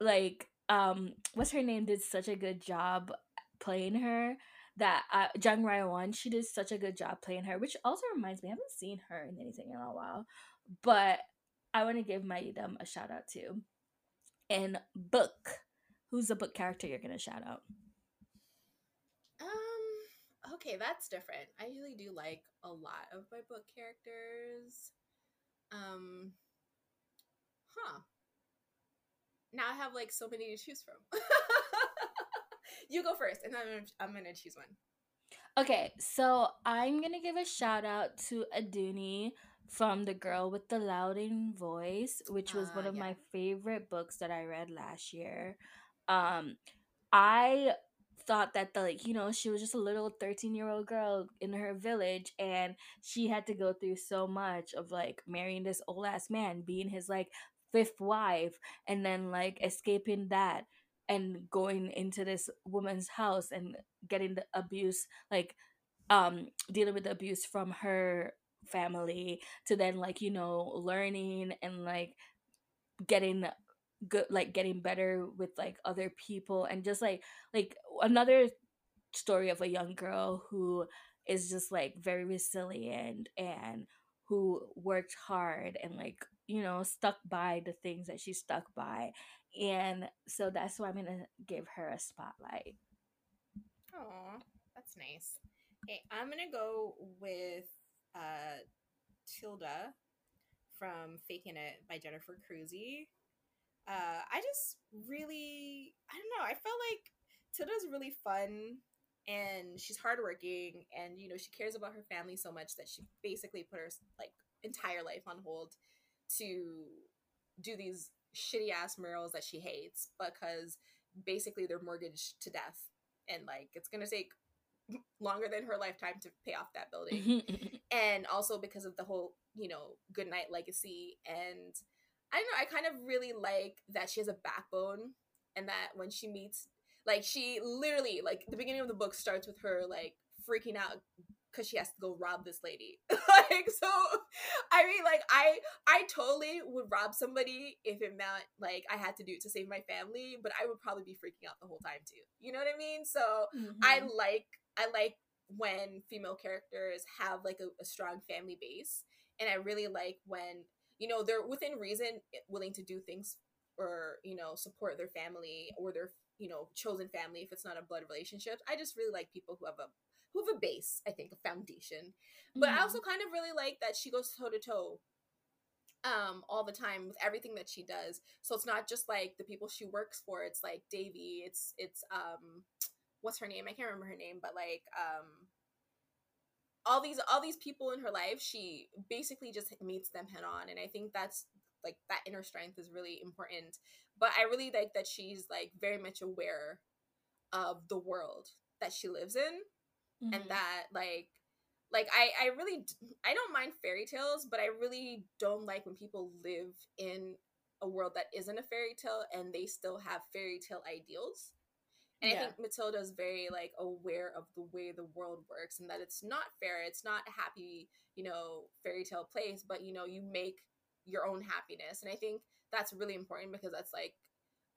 like um what's her name did such a good job playing her that uh, Jung Ryeo-won, she did such a good job playing her, which also reminds me, I haven't seen her in anything in a while. But I want to give Ma Yi-deum a shout out too. And book. Who's the book character you're gonna shout out? Um okay, that's different. I usually do like a lot of my book characters. Um huh. Now I have like so many to choose from. you go first, and then I'm gonna, I'm gonna choose one. Okay, so I'm gonna give a shout out to Adunni from The Girl with the Louding Voice, which was uh, one of yeah. my favorite books that I read last year. Um, I thought that the like you know she was just a little 13 year old girl in her village and she had to go through so much of like marrying this old ass man being his like fifth wife and then like escaping that and going into this woman's house and getting the abuse like um dealing with the abuse from her family to then like you know learning and like getting good like getting better with like other people and just like like another story of a young girl who is just like very resilient and who worked hard and like you know stuck by the things that she stuck by and so that's why i'm gonna give her a spotlight. Oh that's nice. Okay i'm gonna go with uh, Tilda from Faking It by Jennifer Crusie. Uh, I just really, I don't know, I felt like Tilda's really fun and she's hardworking and, you know, she cares about her family so much that she basically put her, like, entire life on hold to do these shitty ass murals that she hates because basically they're mortgaged to death and like it's gonna take longer than her lifetime to pay off that building. and also because of the whole, you know, Goodnight legacy. And I don't know, I kind of really like that she has a backbone and that when she meets, like, she literally, like, the beginning of the book starts with her, like, freaking out because she has to go rob this lady like so i mean like i i totally would rob somebody if it meant like i had to do it to save my family but i would probably be freaking out the whole time too you know what i mean so mm-hmm. i like I like when female characters have like a, a strong family base, and I really like when you know they're within reason willing to do things or you know support their family or their you know chosen family if it's not a blood relationship. I just really like people who have a who have a base, I think, a foundation. But mm-hmm. I also kind of really like that she goes toe to toe um all the time with everything that she does. So it's not just like the people she works for, it's like Davy, it's it's um what's her name? I can't remember her name, but like um all these all these people in her life, she basically just meets them head on, and I think that's like that inner strength is really important but i really like that she's like very much aware of the world that she lives in mm-hmm. and that like like i i really i don't mind fairy tales but i really don't like when people live in a world that isn't a fairy tale and they still have fairy tale ideals and yeah. I think Matilda is very like aware of the way the world works and that it's not fair. It's not a happy, you know, fairy tale place, but you know, you make your own happiness. And I think that's really important because that's like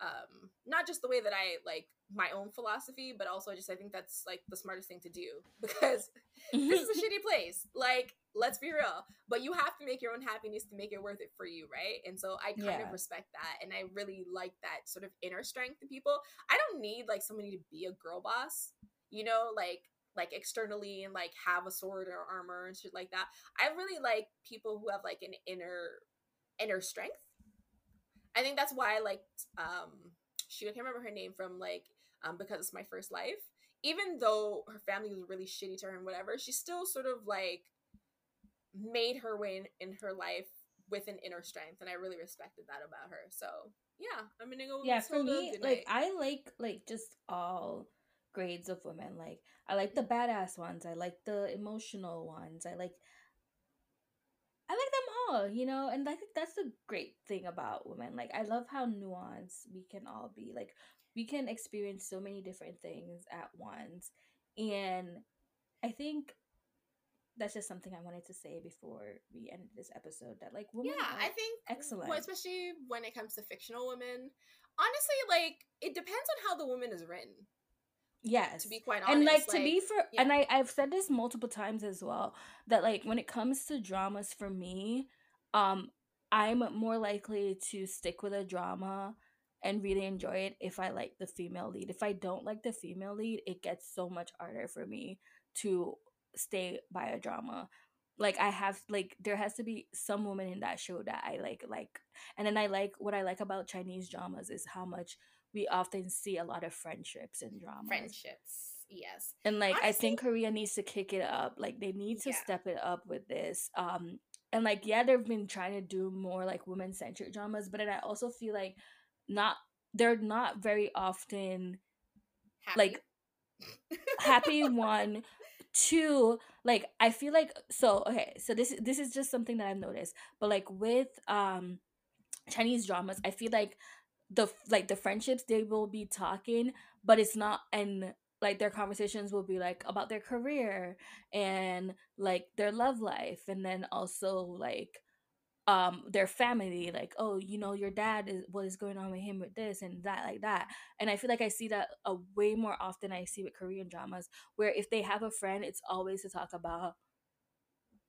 um not just the way that I like my own philosophy, but also I just I think that's like the smartest thing to do because this is a shitty place. Like, let's be real. But you have to make your own happiness to make it worth it for you, right? And so I kind yeah. of respect that. And I really like that sort of inner strength in people. I don't need like somebody to be a girl boss, you know, like like externally and like have a sword or armor and shit like that. I really like people who have like an inner inner strength. I think that's why I liked um shoot, I can't remember her name from like um because it's my first life. Even though her family was really shitty to her and whatever, she still sort of like made her way in, in her life with an inner strength and I really respected that about her. So yeah, I'm gonna go Yeah, for me, like I like like just all grades of women. Like I like the badass ones. I like the emotional ones. I like you know, and I think that's the great thing about women. Like I love how nuanced we can all be. Like we can experience so many different things at once. And I think that's just something I wanted to say before we end this episode. That like women, yeah, I think excellent, well, especially when it comes to fictional women. Honestly, like it depends on how the woman is written. Yes. To be quite honest. And like, like to be for yeah. and I, I've said this multiple times as well, that like when it comes to dramas for me, um, I'm more likely to stick with a drama and really enjoy it if I like the female lead. If I don't like the female lead, it gets so much harder for me to stay by a drama. Like i have like there has to be some woman in that show that i like like and then i like what i like about chinese dramas is how much we often see a lot of friendships in drama friendships yes. And like Honestly, i think korea needs to kick it up. Like they need to yeah. step it up with this. Um and like yeah they've been trying to do more like women centric dramas but then i also feel like not they're not very often happy. like happy one two like i feel like so okay so this this is just something that i've noticed but like with um chinese dramas i feel like the like the friendships they will be talking but it's not and like their conversations will be like about their career and like their love life and then also like um their family like oh you know your dad is what is going on with him with this and that like that. And i feel like i see that a way more often i see with korean dramas where if they have a friend it's always to talk about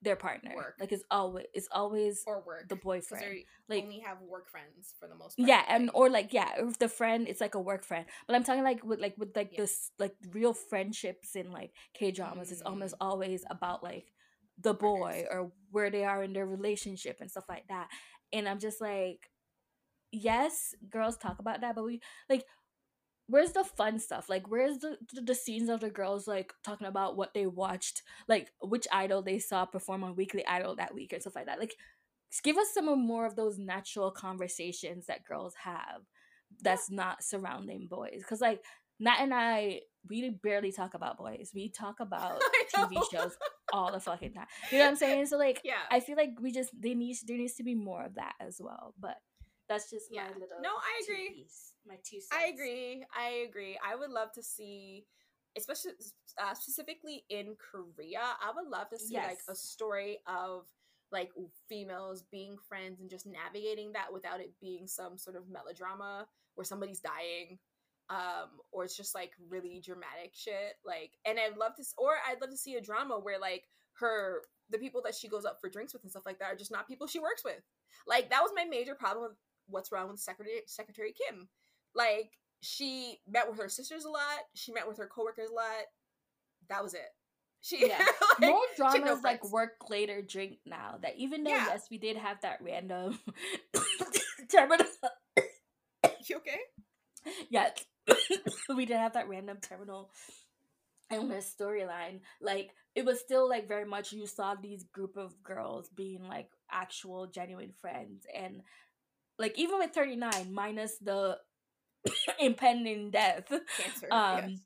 their partner work. like it's always it's always or work the boyfriend like only have work friends for the most part yeah and or like yeah if the friend it's like a work friend but i'm talking like with like with like yeah. this like real friendships in like k dramas mm. it's almost mm. always about like the boy or where they are in their relationship and stuff like that. And I'm just like, yes, girls talk about that, but we like where's the fun stuff? Like where's the the scenes of the girls like talking about what they watched, like which idol they saw perform on Weekly Idol that week and stuff like that. Like give us some more of those natural conversations that girls have that's not surrounding boys. Cause like Nat and I, we barely talk about boys. We talk about TV shows all the fucking time. You know what I'm saying? So like, yeah, I feel like we just they need there needs to be more of that as well. But that's just yeah. my little no. I agree. Piece, my two. Cents. I agree. I agree. I would love to see, especially uh, specifically in Korea. I would love to see yes. like a story of like females being friends and just navigating that without it being some sort of melodrama where somebody's dying um or it's just like really dramatic shit like and i'd love to or i'd love to see a drama where like her the people that she goes up for drinks with and stuff like that are just not people she works with like that was my major problem with what's wrong with secretary secretary kim like she met with her sisters a lot she met with her coworkers a lot. That was it. She yeah. like, more dramas no like work later drink now that even though yeah. yes we did have that random terminal you okay? Yes. We did have that random terminal illness storyline. Like it was still like very much you saw these group of girls being like actual genuine friends and like even with 39 minus the impending death. Cancer, um yes.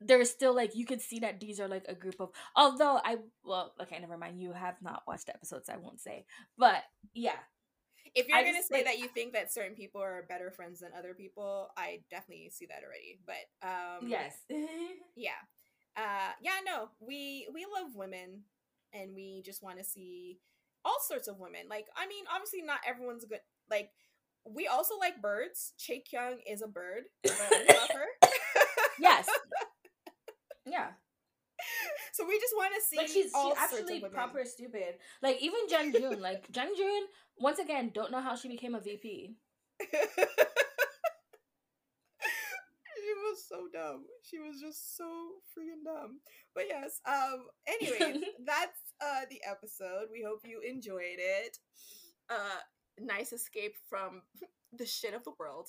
there's still like you could see that these are like a group of although i well okay never mind. You have not watched episodes i won't say. But yeah. If you're I gonna say like, that you think that certain people are better friends than other people i definitely see that already. But um yes. yeah. Uh yeah no we we love women and we just want to see all sorts of women. Like i mean obviously not everyone's good like we also like birds. Chae Kyung is a bird. Love her. yes. Yeah. So we just want to see. Like she's, she's actually proper stupid. Like even Jiang Jun. like Jiang Jun. Once again, don't know how she became a VP. she was so dumb. She was just so freaking dumb. But yes. Um. Anyways, that's uh the episode. We hope you enjoyed it. Uh nice escape from the shit of the world.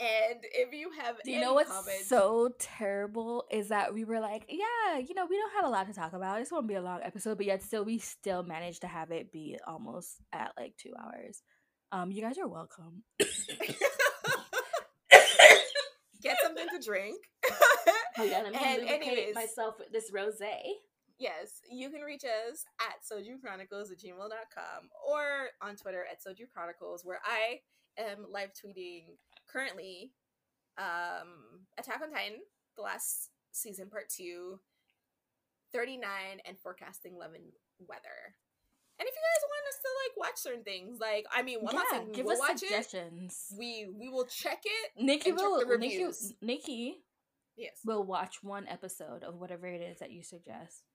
And if you have, do you know what's comments, so terrible is that we were like, yeah, you know, we don't have a lot to talk about. This won't be a long episode, but yet still, we still managed to have it be almost at like two hours. Um, you guys are welcome. Get something to drink. oh yeah, let me and anyways, myself with this rosé yes, you can reach us at sojuchronicles at gmail.com or on Twitter at Soju Chronicles, where I am live tweeting currently um, Attack on Titan, the last season, part two, 39, and forecasting love and weather. And if you guys want us to like watch certain things, like I mean, one yeah, give we'll us suggestions. It, we we will check it. Nicki will Nicki Nicki yes will watch one episode of whatever it is that you suggest.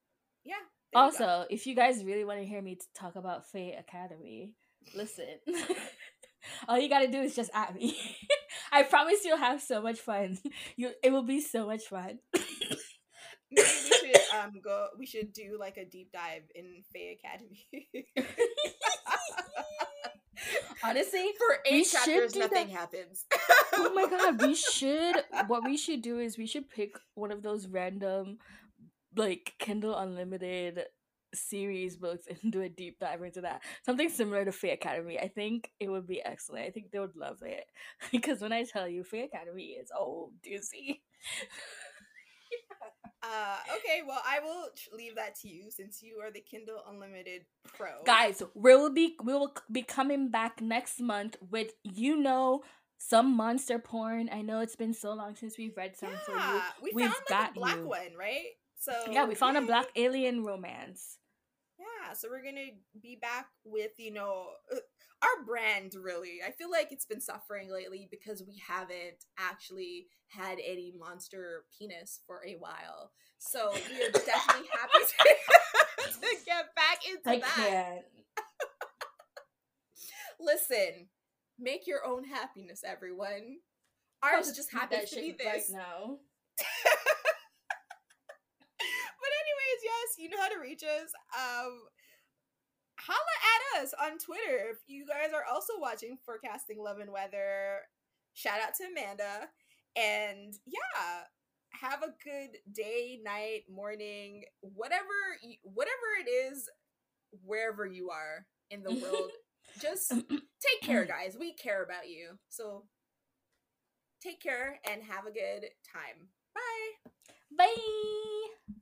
Yeah. Also, if you guys really want to hear me talk about Fae Academy, listen. All you gotta do is just at me. I promise you'll have so much fun. You it will be so much fun. Maybe we should um go we should do like a deep dive in Fae Academy. Honestly, for eight chapters, nothing that. happens. oh my god, we should. What we should do is we should pick one of those random like Kindle Unlimited series books and do a deep dive into that. Something similar to Fae Academy. I think it would be excellent. I think they would love it. because when I tell you Fae Academy is oh doozy. uh okay, well I will leave that to you since you are the Kindle Unlimited Pro. Guys, we will be we will be coming back next month with you know some monster porn. I know it's been so long since we've read some yeah, for you. We We've found like got a black you. one, right? So yeah, we found a black alien romance. Yeah, so we're gonna be back with you know uh, our brand. Really, I feel like it's been suffering lately because we haven't actually had any monster penis for a while. So we are definitely happy to, to get back into I that. Can't. Listen, make your own happiness, everyone. Ours is just happens to be this right now. yes, you know how to reach us. Um, holla at us on Twitter if you guys are also watching Forecasting Love and Weather. Shout out to Amanda. And yeah, have a good day, night, morning, whatever whatever it is wherever you are in the world. Just take care, guys. We care about you. So take care and have a good time. Bye. Bye.